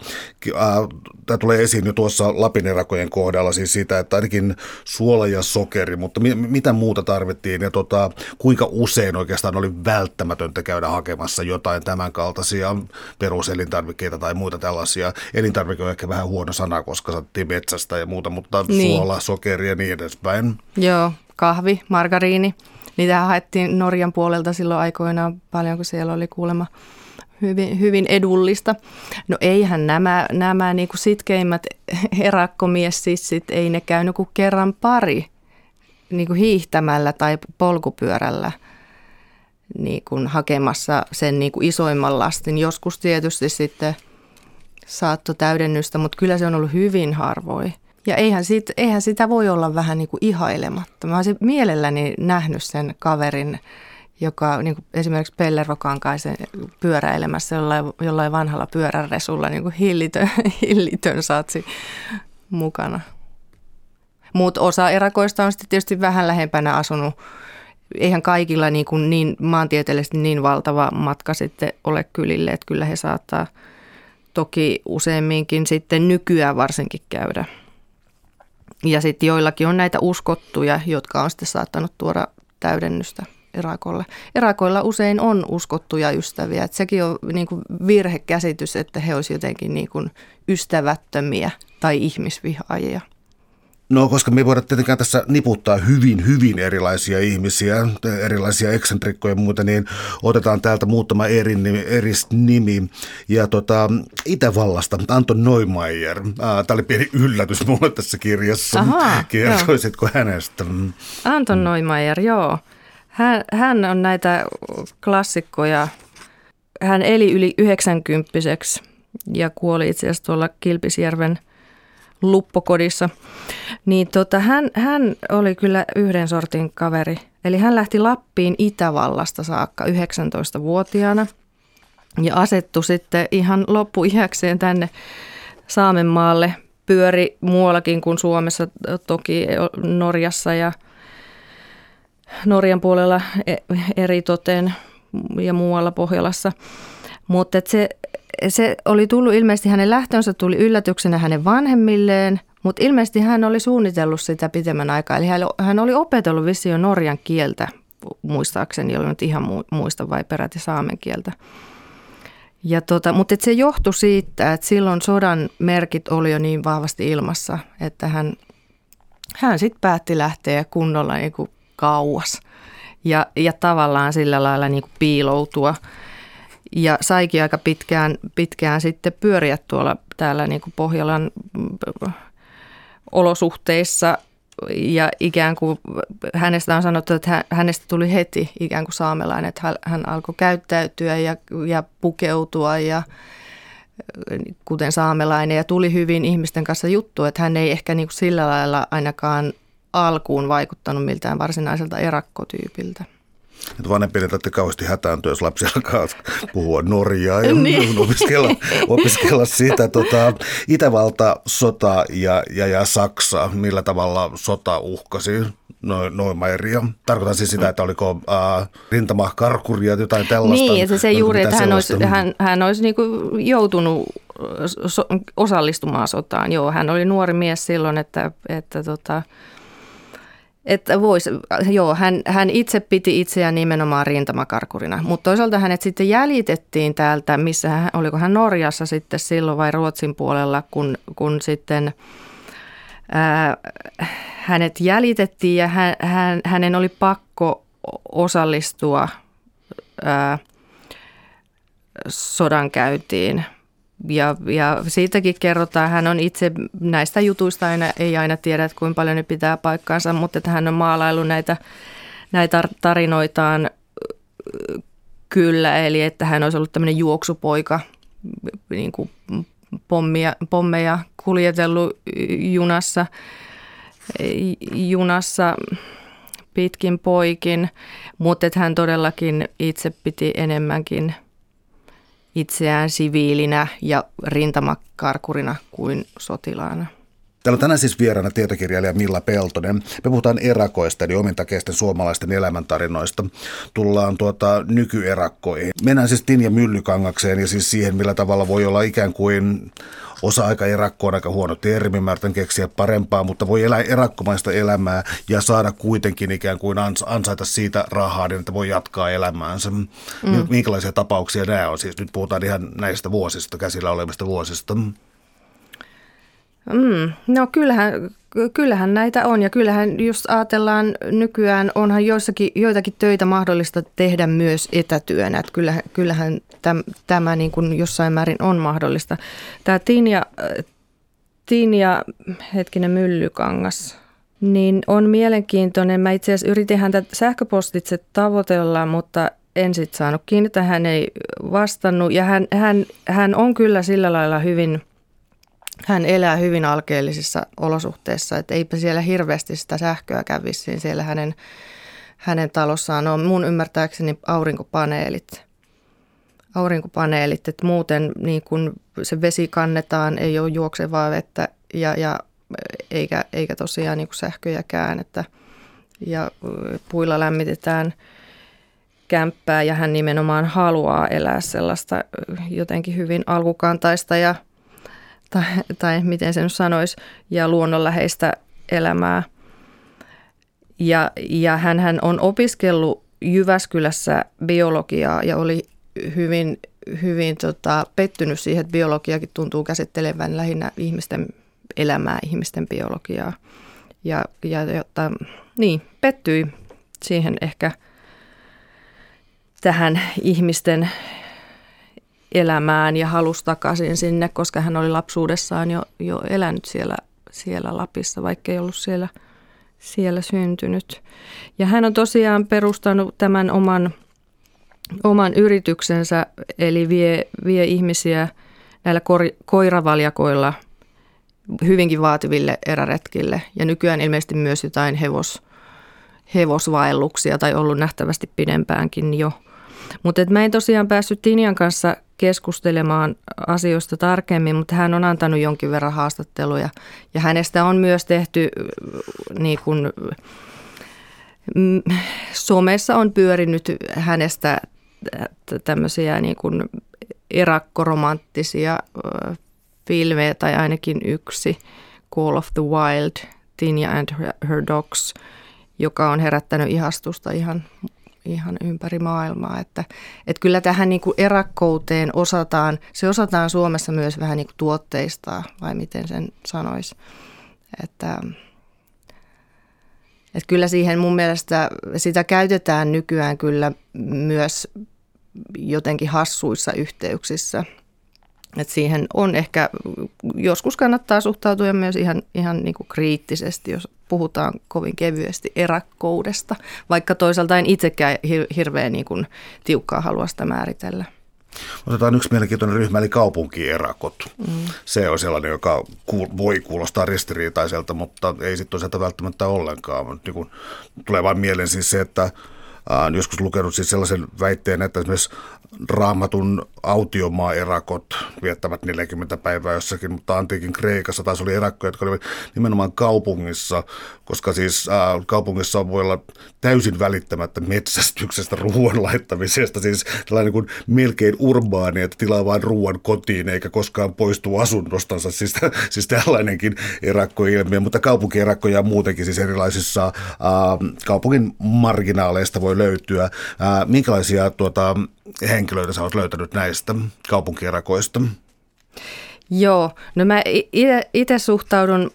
tämä tulee esiin jo tuossa lapinerakojen kohdalla, siis siitä, että ainakin suola ja sokeri, mutta mi, mitä muuta tarvittiin ja tota, kuinka usein oikeastaan oli välttämätöntä käydä hakemassa jotain tämän kaltaisia peruselintarvikkeita tai muita tällaisia. Elintarvike on ehkä vähän huono sana, koska saattiin metsästä ja muuta, mutta niin. suola, sokeri ja niin edespäin. Joo, kahvi, margariini. Niitä haettiin Norjan puolelta silloin aikoinaan paljon, kun siellä oli kuulemma hyvin, hyvin edullista. No eihän nämä, nämä niin kuin sitkeimmät erakkomiessissit, ei ne käynyt kuin kerran pari niin kuin hiihtämällä tai polkupyörällä niin kuin hakemassa sen niin kuin isoimman lastin. Joskus tietysti sitten saatto täydennystä, mutta kyllä se on ollut hyvin harvoin. Ja eihän, siitä, eihän sitä voi olla vähän niin kuin ihailematta. Mä olisin mielelläni nähnyt sen kaverin, joka niin kuin esimerkiksi Pelle Rokankaisen pyöräilemässä jollain, jollain vanhalla pyöräresulla niin kuin hillitön, hillitön satsi mukana. Mutta osa erakoista on sitten tietysti vähän lähempänä asunut. Eihän kaikilla niin, kuin niin maantieteellisesti niin valtava matka sitten ole kylille, että kyllä he saattaa toki useamminkin sitten nykyään varsinkin käydä – ja sitten joillakin on näitä uskottuja, jotka on sitten saattanut tuoda täydennystä erakolle. Erakoilla usein on uskottuja ystäviä. Et sekin on niin kuin virhekäsitys, että he olisivat jotenkin niin kuin ystävättömiä tai ihmisvihaajia. No, koska me voidaan tietenkään tässä niputtaa hyvin, hyvin erilaisia ihmisiä, erilaisia eksentrikkoja ja muuta, niin otetaan täältä muutama eri nimi, eri nimi. Ja tota, Itävallasta Anton Neumeier. Tämä oli pieni yllätys mulle tässä kirjassa. Aha, Kertoisitko joo. hänestä? Anton Neumeier, joo. Hän, hän on näitä klassikkoja. Hän eli yli 90 ja kuoli itse asiassa tuolla Kilpisjärven – luppokodissa, niin tota, hän, hän oli kyllä yhden sortin kaveri. Eli hän lähti Lappiin Itävallasta saakka 19-vuotiaana ja asettu sitten ihan loppuiäkseen tänne Saamenmaalle. Pyöri muuallakin kuin Suomessa, toki Norjassa ja Norjan puolella e, eri toteen ja muualla Pohjolassa. Mutta se se oli tullut ilmeisesti, hänen lähtönsä tuli yllätyksenä hänen vanhemmilleen, mutta ilmeisesti hän oli suunnitellut sitä pitemmän aikaa. Eli hän oli opetellut vissi jo norjan kieltä, muistaakseni, ei nyt ihan muista vai peräti saamen kieltä. Ja tota, mutta se johtui siitä, että silloin sodan merkit oli jo niin vahvasti ilmassa, että hän, hän sitten päätti lähteä kunnolla niin kauas ja, ja tavallaan sillä lailla niin piiloutua – ja saikin aika pitkään, pitkään sitten pyöriä tuolla täällä niin kuin Pohjolan mm, olosuhteissa ja ikään kuin hänestä on sanottu, että hänestä tuli heti ikään kuin saamelainen, että hän alkoi käyttäytyä ja, ja pukeutua ja kuten saamelainen ja tuli hyvin ihmisten kanssa juttu, että hän ei ehkä niin kuin sillä lailla ainakaan alkuun vaikuttanut miltään varsinaiselta erakkotyypiltä. Että vanhempien tarvitse kauheasti hätääntyä, jos lapsi alkaa puhua Norjaa ja niin. opiskella, opiskella sitä. Tota, Itävalta, sota ja, ja, ja Saksa, millä tavalla sota uhkasi Noimairia. Tarkoitan siis sitä, että oliko äh, rintamakarkuria tai jotain tällaista. Niin, se, se juuri, että hän olisi, hän, hän olisi niin joutunut so, osallistumaan sotaan. Joo, hän oli nuori mies silloin, että, että tota, että vois, joo, hän, hän itse piti itseään nimenomaan rintamakarkurina, mutta toisaalta hänet sitten jäljitettiin täältä, missä hän, oliko hän Norjassa sitten silloin vai Ruotsin puolella, kun, kun sitten ää, hänet jäljitettiin ja hän, hän, hänen oli pakko osallistua ää, sodankäyntiin. Ja, ja siitäkin kerrotaan, hän on itse näistä jutuista aina, ei aina tiedä, että kuinka paljon ne pitää paikkaansa, mutta että hän on maalailu näitä, näitä tarinoitaan kyllä, eli että hän olisi ollut tämmöinen juoksupoika, niin kuin pommia, pommeja kuljetellut junassa, junassa pitkin poikin, mutta että hän todellakin itse piti enemmänkin itseään siviilinä ja rintamakarkurina kuin sotilaana. Täällä on tänään siis vieraana tietokirjailija Milla Peltonen. Me puhutaan erakoista, eli omintakeisten suomalaisten elämäntarinoista. Tullaan tuota nykyerakkoihin. Mennään siis Tinja Myllykangakseen ja siis siihen, millä tavalla voi olla ikään kuin osa-aika erakko on aika huono termi, mä keksiä parempaa, mutta voi elää erakkomaista elämää ja saada kuitenkin ikään kuin ansaita siitä rahaa, niin että voi jatkaa elämäänsä. Mm. Minkälaisia tapauksia nämä on? Siis nyt puhutaan ihan näistä vuosista, käsillä olevista vuosista. Mm, no kyllähän, kyllähän näitä on ja kyllähän jos ajatellaan nykyään onhan joissakin, joitakin töitä mahdollista tehdä myös etätyönä. Että kyllähän, kyllähän täm, tämä niin kuin jossain määrin on mahdollista. Tämä Tinja, Tinja hetkinen Myllykangas, niin on mielenkiintoinen. Mä itse asiassa yritin häntä sähköpostitse tavoitella, mutta en sitten saanut kiinni, hän ei vastannut. Ja hän, hän, hän on kyllä sillä lailla hyvin – hän elää hyvin alkeellisissa olosuhteissa, että eipä siellä hirveästi sitä sähköä kävisi siellä hänen, hänen talossaan on mun ymmärtääkseni aurinkopaneelit. Aurinkopaneelit, että muuten niin kun se vesi kannetaan, ei ole juoksevaa vettä ja, ja eikä, eikä tosiaan niin sähköjäkään, että ja puilla lämmitetään kämppää ja hän nimenomaan haluaa elää sellaista jotenkin hyvin alkukantaista ja tai, tai miten sen sanoisi, ja luonnonläheistä elämää. Ja, ja hän on opiskellut Jyväskylässä biologiaa ja oli hyvin, hyvin tota, pettynyt siihen, että biologiakin tuntuu käsittelevän lähinnä ihmisten elämää, ihmisten biologiaa. Ja, ja jotta, niin, pettyi siihen ehkä tähän ihmisten elämään ja halusi takaisin sinne, koska hän oli lapsuudessaan jo, jo elänyt siellä, siellä Lapissa, vaikka ei ollut siellä, siellä syntynyt. Ja hän on tosiaan perustanut tämän oman, oman yrityksensä, eli vie, vie ihmisiä näillä kor, koiravaljakoilla hyvinkin vaativille eräretkille. Ja nykyään ilmeisesti myös jotain hevos, hevosvaelluksia tai ollut nähtävästi pidempäänkin jo. Mutta mä en tosiaan päässyt Tinian kanssa keskustelemaan asioista tarkemmin, mutta hän on antanut jonkin verran haastatteluja. Ja hänestä on myös tehty niin kuin, mm, somessa on pyörinyt hänestä tämmöisiä niin kuin erakkoromanttisia filmejä, tai ainakin yksi, Call of the Wild, Tinia and Her Dogs, joka on herättänyt ihastusta ihan ihan ympäri maailmaa. Että, että kyllä tähän niin kuin erakkouteen osataan, se osataan Suomessa myös vähän niin kuin tuotteistaa, vai miten sen sanoisi. Että, että kyllä siihen mun mielestä sitä käytetään nykyään kyllä myös jotenkin hassuissa yhteyksissä – et siihen on ehkä, joskus kannattaa suhtautua myös ihan, ihan niin kuin kriittisesti, jos puhutaan kovin kevyesti erakkoudesta, vaikka toisaalta en itsekään hirveän niin kuin tiukkaa halua sitä määritellä. Otetaan yksi mielenkiintoinen ryhmä, eli kaupunkierakot. Mm. Se on sellainen, joka voi kuulostaa ristiriitaiselta, mutta ei sitten toisaalta välttämättä ollenkaan. Niin kuin, tulee vain mieleen siis se, että olen joskus lukenut siis sellaisen väitteen, että esimerkiksi raamatun autiomaa-erakot viettävät 40 päivää jossakin, mutta antiikin Kreikassa taas oli erakkoja, jotka olivat nimenomaan kaupungissa, koska siis äh, kaupungissa voi olla täysin välittämättä metsästyksestä, ruoan laittamisesta, siis tällainen kuin melkein urbaani, että tilaa vain ruoan kotiin eikä koskaan poistu asunnostansa, siis, siis tällainenkin erakkoilmiö, mutta kaupunkierakkoja muutenkin siis erilaisissa äh, kaupungin marginaaleista voi löytyä. Äh, minkälaisia tuota, henkilöitä sä oot löytänyt näistä kaupunkierakoista? Joo, no mä itse suhtaudun,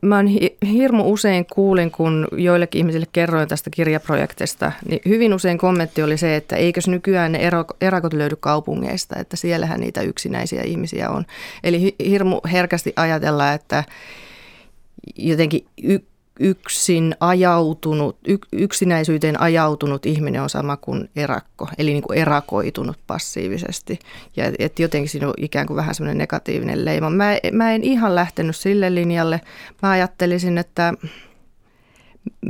mä oon hirmu usein kuulin, kun joillekin ihmisille kerroin tästä kirjaprojektista, niin hyvin usein kommentti oli se, että eikös nykyään ne erakot löydy kaupungeista, että siellähän niitä yksinäisiä ihmisiä on. Eli hirmu herkästi ajatella, että jotenkin yksin ajautunut, yksinäisyyteen ajautunut ihminen on sama kuin erakko, eli niin kuin erakoitunut passiivisesti. Ja et jotenkin siinä on ikään kuin vähän semmoinen negatiivinen leima. Mä, mä en ihan lähtenyt sille linjalle. Mä ajattelisin, että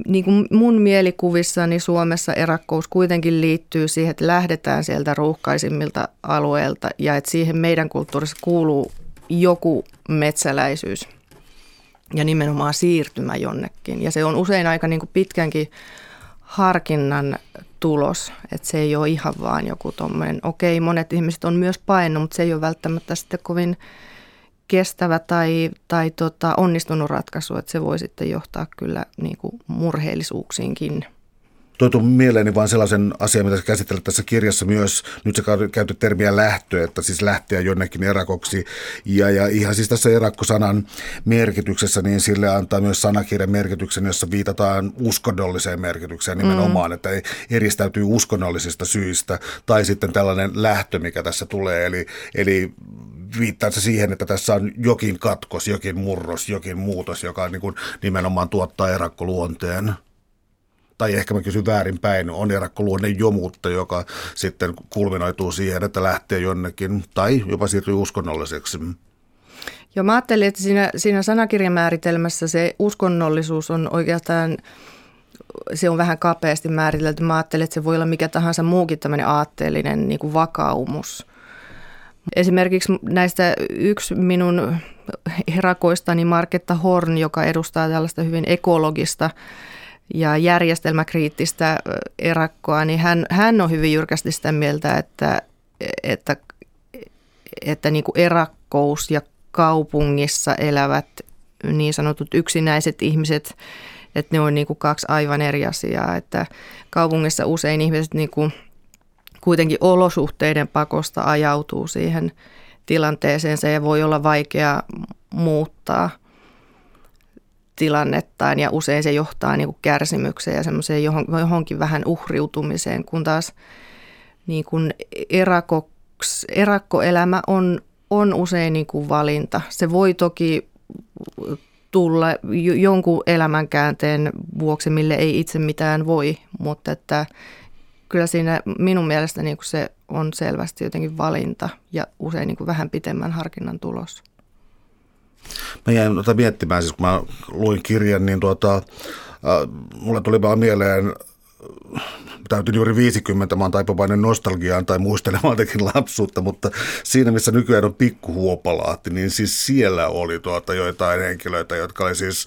niin kuin mun mielikuvissani Suomessa erakkous kuitenkin liittyy siihen, että lähdetään sieltä ruuhkaisimmilta alueilta ja että siihen meidän kulttuurissa kuuluu joku metsäläisyys – ja nimenomaan siirtymä jonnekin. Ja se on usein aika niin kuin pitkänkin harkinnan tulos, että se ei ole ihan vaan joku tuommoinen, okei, monet ihmiset on myös painut, mutta se ei ole välttämättä sitten kovin kestävä tai, tai tota, onnistunut ratkaisu, että se voi sitten johtaa kyllä niin kuin murheellisuuksiinkin tuotu mieleeni vain sellaisen asian, mitä käsittelet tässä kirjassa myös, nyt se käyty termiä lähtö, että siis lähteä jonnekin erakoksi. Ja, ja ihan siis tässä erakkosanan merkityksessä, niin sille antaa myös sanakirjan merkityksen, jossa viitataan uskonnolliseen merkitykseen nimenomaan, mm. että eristäytyy uskonnollisista syistä. Tai sitten tällainen lähtö, mikä tässä tulee, eli, eli viittaa se siihen, että tässä on jokin katkos, jokin murros, jokin muutos, joka niin kuin nimenomaan tuottaa erakkoluonteen tai ehkä mä kysyn väärinpäin, on erakkoluonne jomuutta, joka sitten kulminoituu siihen, että lähtee jonnekin tai jopa siirtyy uskonnolliseksi. Joo, mä ajattelin, että siinä, siinä sanakirjamääritelmässä se uskonnollisuus on oikeastaan, se on vähän kapeasti määritelty. Mä ajattelin, että se voi olla mikä tahansa muukin tämmöinen aatteellinen niin kuin vakaumus. Esimerkiksi näistä yksi minun herakoistani Marketta Horn, joka edustaa tällaista hyvin ekologista ja järjestelmäkriittistä erakkoa, niin hän, hän on hyvin jyrkästi sitä mieltä, että, että, että niin kuin erakkous ja kaupungissa elävät niin sanotut yksinäiset ihmiset, että ne on niin kuin kaksi aivan eri asiaa, että kaupungissa usein ihmiset niin kuin kuitenkin olosuhteiden pakosta ajautuu siihen tilanteeseen, se voi olla vaikea muuttaa – tilannettaan ja usein se johtaa niin kuin kärsimykseen ja semmoiseen johonkin vähän uhriutumiseen, kun taas niin kuin erakoks, erakkoelämä on, on usein niin kuin valinta. Se voi toki tulla jonkun elämänkäänteen vuoksi, mille ei itse mitään voi, mutta että kyllä siinä minun mielestä niin se on selvästi jotenkin valinta ja usein niin kuin vähän pitemmän harkinnan tulos. Mä jäin tuota miettimään, siis kun mä luin kirjan, niin tuota, äh, mulle tuli vaan mieleen täytyy juuri 50, mä oon taipuvainen nostalgiaan tai muistelemaan jotenkin lapsuutta, mutta siinä missä nykyään on pikkuhuopalaatti, niin siis siellä oli tuota joitain henkilöitä, jotka oli siis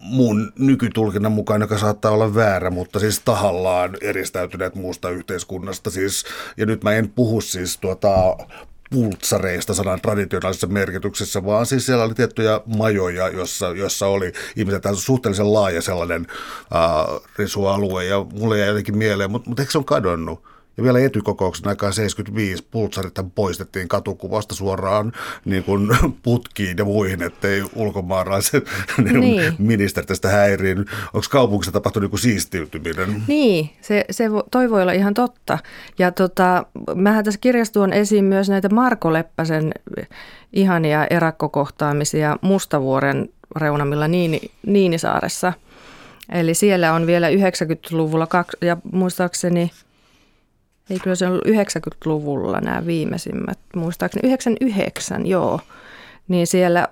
mun nykytulkinnan mukaan, joka saattaa olla väärä, mutta siis tahallaan eristäytyneet muusta yhteiskunnasta. Siis, ja nyt mä en puhu siis tuota pultsareista sanan traditionaalisessa merkityksessä, vaan siis siellä oli tiettyjä majoja, jossa, jossa oli ihmiset suhteellisen laaja sellainen äh, risualue, ja mulle jäi jotenkin mieleen, mutta, mutta eikö se on kadonnut? Ja vielä etykokouksen aikaan 75 pultsarit poistettiin katukuvasta suoraan niin kuin putkiin ja muihin, ettei ulkomaalaiset niin. niin. ministerit tästä häiriin. Onko kaupungissa tapahtunut niin siistiytyminen? Niin, se, se, toi voi olla ihan totta. Ja tota, mähän tässä kirjassa tuon esiin myös näitä Marko Leppäsen ihania erakkokohtaamisia Mustavuoren reunamilla Niini, Niinisaaressa. Eli siellä on vielä 90-luvulla ja muistaakseni – ei kyllä se on 90-luvulla nämä viimeisimmät, muistaakseni 99, joo. Niin siellä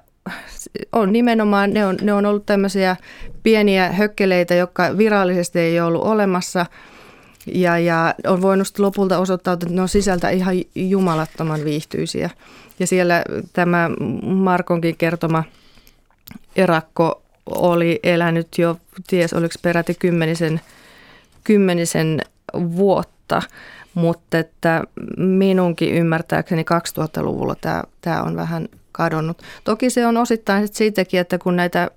on nimenomaan, ne on, ne on ollut tämmöisiä pieniä hökkeleitä, jotka virallisesti ei ollut olemassa. Ja, ja on voinut lopulta osoittaa, että ne on sisältä ihan jumalattoman viihtyisiä. Ja siellä tämä Markonkin kertoma erakko oli elänyt jo, ties oliko peräti kymmenisen, kymmenisen vuotta mutta että minunkin ymmärtääkseni 2000-luvulla tämä, tämä on vähän kadonnut. Toki se on osittain siitäkin, että kun näitä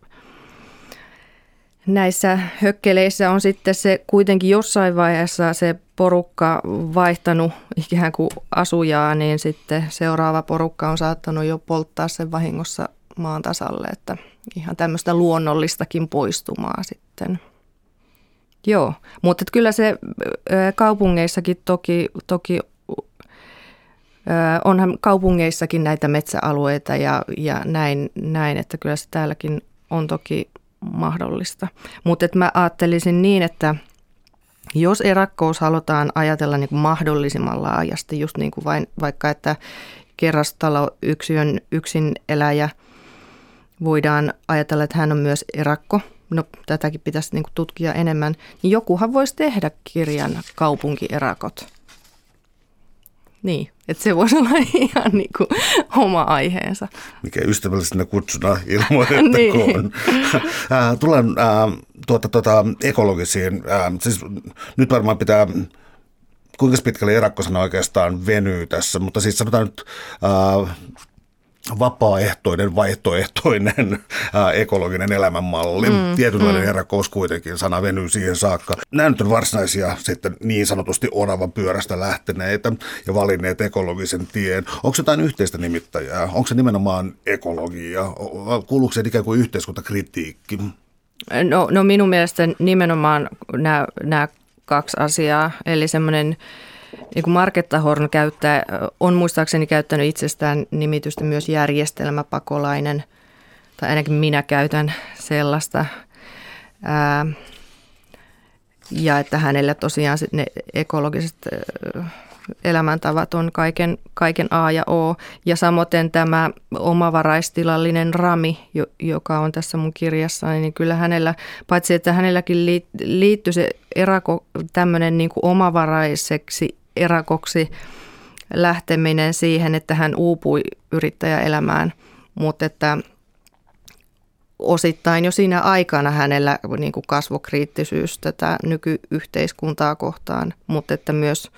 näissä hökkeleissä on sitten se kuitenkin jossain vaiheessa se porukka vaihtanut ikään kuin asujaa, niin sitten seuraava porukka on saattanut jo polttaa sen vahingossa maan tasalle, että ihan tämmöistä luonnollistakin poistumaa sitten. Joo, mutta kyllä se kaupungeissakin toki, toki onhan kaupungeissakin näitä metsäalueita ja, ja näin, näin, että kyllä se täälläkin on toki mahdollista. Mutta mä ajattelisin niin, että jos erakkous halutaan ajatella niin kuin mahdollisimman laajasti, just niin kuin vain, vaikka että kerrostalo yksin, yksin eläjä, voidaan ajatella, että hän on myös erakko. No tätäkin pitäisi niin tutkia enemmän. Niin jokuhan voisi tehdä kirjan kaupunkierakot. Niin, että se voisi olla ihan niin kuin oma aiheensa. Mikä ystävällisenä kutsuna ilmoitettakoon. niin. Tulen äh, tuota, tuota, ekologisiin, äh, siis nyt varmaan pitää kuinka pitkälle erakkosana oikeastaan venyy tässä, mutta siis sanotaan nyt äh, vapaaehtoinen, vaihtoehtoinen ää, ekologinen elämänmalli. Mm, Tietynlainen mm. erakous kuitenkin, sana venyy siihen saakka. Nämä nyt on varsinaisia sitten niin sanotusti oravan pyörästä lähteneitä ja valinneet ekologisen tien. Onko jotain yhteistä nimittäjää? Onko se nimenomaan ekologia? Kuuluuko se ikään kuin yhteiskuntakritiikki? No, no minun mielestä nimenomaan nämä, nämä kaksi asiaa, eli semmoinen niin kuin Marketta Horn käyttää, on muistaakseni käyttänyt itsestään nimitystä myös järjestelmäpakolainen, tai ainakin minä käytän sellaista. Ää, ja että hänelle tosiaan ne ekologiset elämäntavat on kaiken, kaiken A ja O. Ja samoin tämä omavaraistilallinen Rami, joka on tässä mun kirjassa, niin kyllä hänellä, paitsi että hänelläkin liittyy se erako, tämmöinen niin kuin omavaraiseksi erakoksi lähteminen siihen, että hän uupui yrittäjäelämään, mutta että osittain jo siinä aikana hänellä niin kuin kasvokriittisyys tätä nykyyhteiskuntaa kohtaan, mutta että myös,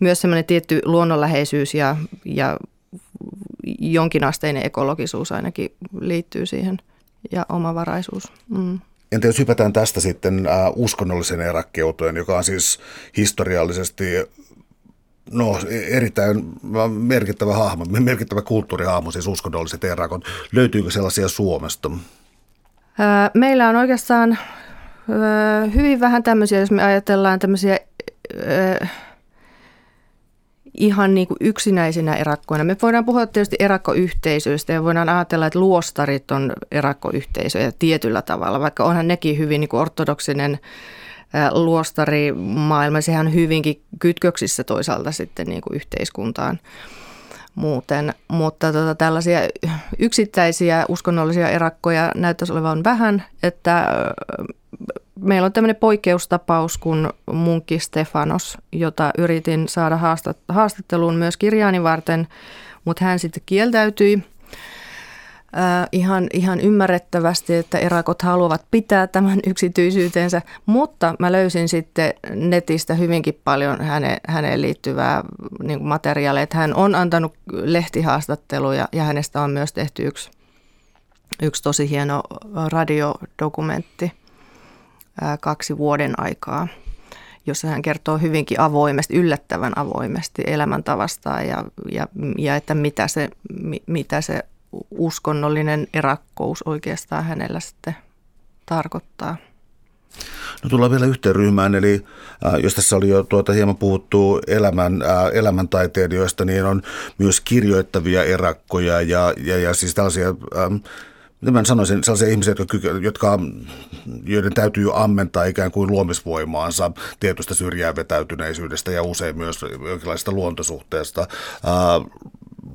myös semmoinen tietty luonnonläheisyys ja, ja jonkinasteinen ekologisuus ainakin liittyy siihen ja omavaraisuus. Mm. Entä jos hypätään tästä sitten äh, uskonnollisen eräkkeuteen, joka on siis historiallisesti No erittäin merkittävä hahmo, merkittävä kulttuurihahmo, siis uskonnolliset erakot. Löytyykö sellaisia Suomesta? Meillä on oikeastaan hyvin vähän tämmöisiä, jos me ajatellaan tämmöisiä ihan niin kuin yksinäisinä erakkoina. Me voidaan puhua tietysti erakkoyhteisöistä ja voidaan ajatella, että luostarit on erakkoyhteisöjä tietyllä tavalla, vaikka onhan nekin hyvin niin kuin ortodoksinen luostarimaailma, sehän hyvinkin kytköksissä toisaalta sitten niin kuin yhteiskuntaan muuten. Mutta tota, tällaisia yksittäisiä uskonnollisia erakkoja näyttäisi olevan vähän, että meillä on tämmöinen poikkeustapaus kuin munkki Stefanos, jota yritin saada haastatteluun myös kirjaani varten, mutta hän sitten kieltäytyi – äh, ihan, ihan ymmärrettävästi, että erakot haluavat pitää tämän yksityisyytensä, mutta mä löysin sitten netistä hyvinkin paljon häne, häneen liittyvää niin materiaalia, että hän on antanut lehtihaastatteluja ja hänestä on myös tehty yksi, yksi tosi hieno radiodokumentti äh, kaksi vuoden aikaa jossa hän kertoo hyvinkin avoimesti, yllättävän avoimesti elämäntavastaan ja, ja, ja että mitä se, mitä se uskonnollinen erakkous oikeastaan hänellä sitten tarkoittaa. No tullaan vielä yhteen ryhmään, eli jos tässä oli jo tuota hieman puhuttu elämän, äh, elämäntaiteilijoista, niin on myös kirjoittavia erakkoja ja, ja, ja siis tällaisia, ähm, mä sanoisin, sellaisia ihmisiä, jotka, jotka, joiden täytyy ammentaa ikään kuin luomisvoimaansa tietystä syrjään vetäytyneisyydestä ja usein myös jonkinlaista luontosuhteesta. Äh,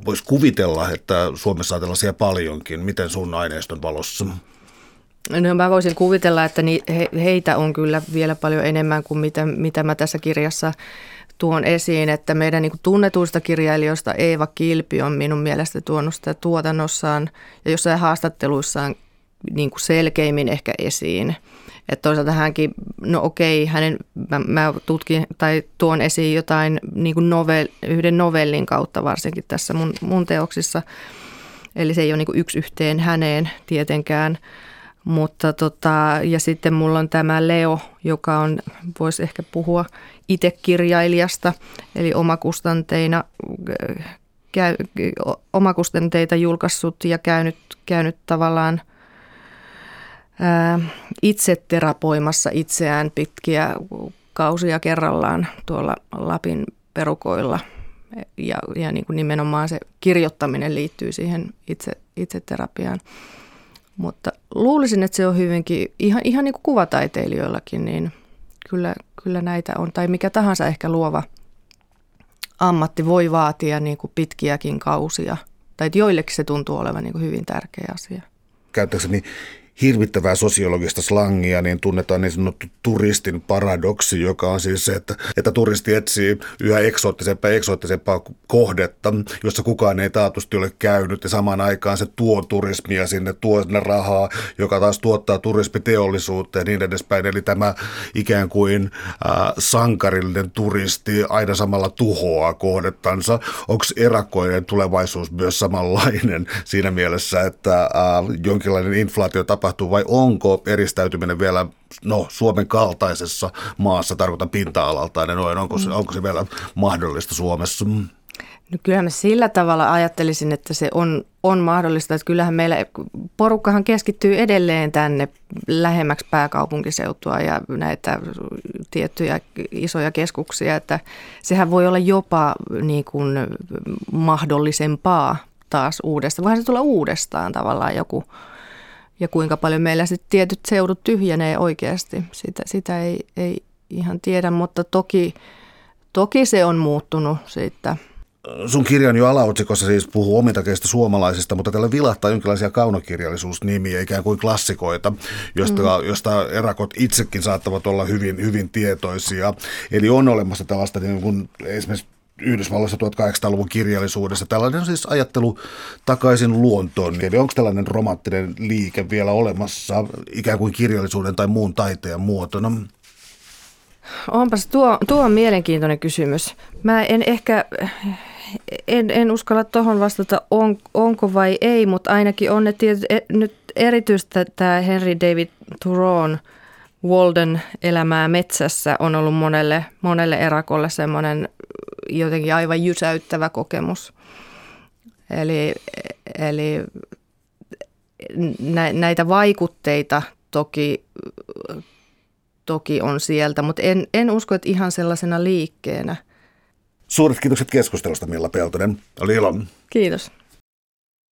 voisi kuvitella, että Suomessa on tällaisia paljonkin. Miten sun aineiston valossa? No mä voisin kuvitella, että heitä on kyllä vielä paljon enemmän kuin mitä, mitä mä tässä kirjassa tuon esiin, että meidän niin tunnetuista kirjailijoista Eeva Kilpi on minun mielestä tuonut sitä tuotannossaan ja jossain haastatteluissaan niin kuin selkeimmin ehkä esiin. Että toisaalta hänkin, no okei, hänen, mä, mä tutkin tai tuon esiin jotain niin kuin novel, yhden novellin kautta varsinkin tässä mun, mun teoksissa. Eli se ei ole niin kuin yksi yhteen häneen tietenkään, Mutta tota, ja sitten mulla on tämä Leo, joka on, voisi ehkä puhua itse kirjailijasta, eli omakustanteina käy, omakustanteita julkaissut ja käynyt, käynyt tavallaan itse terapoimassa itseään pitkiä kausia kerrallaan tuolla Lapin perukoilla. Ja, ja niin kuin nimenomaan se kirjoittaminen liittyy siihen itse, itse terapiaan. Mutta luulisin, että se on hyvinkin, ihan, ihan niin kuin kuvataiteilijoillakin, niin kyllä, kyllä näitä on. Tai mikä tahansa ehkä luova ammatti voi vaatia niin kuin pitkiäkin kausia. Tai joillekin se tuntuu olevan niin kuin hyvin tärkeä asia. Käyttääkseni hirvittävää sosiologista slangia, niin tunnetaan niin sanottu turistin paradoksi, joka on siis se, että, että turisti etsii yhä eksoottisempaa eksoottisempaa kohdetta, jossa kukaan ei taatusti ole käynyt ja samaan aikaan se tuo turismia sinne, tuo sinne rahaa, joka taas tuottaa turismiteollisuutta ja niin edespäin. Eli tämä ikään kuin äh, sankarillinen turisti aina samalla tuhoaa kohdettansa. Onko erakoiden tulevaisuus myös samanlainen siinä mielessä, että äh, jonkinlainen inflaatio tapahtuu tapahtuu vai onko eristäytyminen vielä no, Suomen kaltaisessa maassa, tarkoitan pinta-alalta, niin noin, onko, se, mm. onko se vielä mahdollista Suomessa? No kyllähän mä sillä tavalla ajattelisin, että se on, on mahdollista, että kyllähän meillä porukkahan keskittyy edelleen tänne lähemmäksi pääkaupunkiseutua ja näitä tiettyjä isoja keskuksia, että sehän voi olla jopa niin kuin mahdollisempaa taas uudestaan. Voihan se tulla uudestaan tavallaan joku ja kuinka paljon meillä sitten tietyt seudut tyhjenee oikeasti. Sitä, sitä ei, ei ihan tiedä, mutta toki, toki se on muuttunut siitä. Sun kirjan jo alaotsikossa siis puhuu omintakeista suomalaisista, mutta tällä vilahtaa jonkinlaisia kaunokirjallisuusnimiä, ikään kuin klassikoita, josta, mm. josta erakot itsekin saattavat olla hyvin, hyvin tietoisia. Eli on olemassa tällaista niin kuin esimerkiksi Yhdysvalloissa 1800-luvun kirjallisuudessa. Tällainen siis ajattelu takaisin luontoon. Eli onko tällainen romanttinen liike vielä olemassa ikään kuin kirjallisuuden tai muun taiteen muotona? Onpas tuo, tuo on mielenkiintoinen kysymys. Mä en ehkä, en, en uskalla tuohon vastata, on, onko vai ei, mutta ainakin on ne tietyt, e, nyt erityisesti tämä Henry David Thoreau Walden elämää metsässä on ollut monelle, monelle erakolle semmoinen jotenkin aivan jysäyttävä kokemus. Eli, eli näitä vaikutteita toki, toki on sieltä, mutta en, en usko, että ihan sellaisena liikkeenä. Suuret kiitokset keskustelusta, Milla Peltonen. Oli ilo. Kiitos.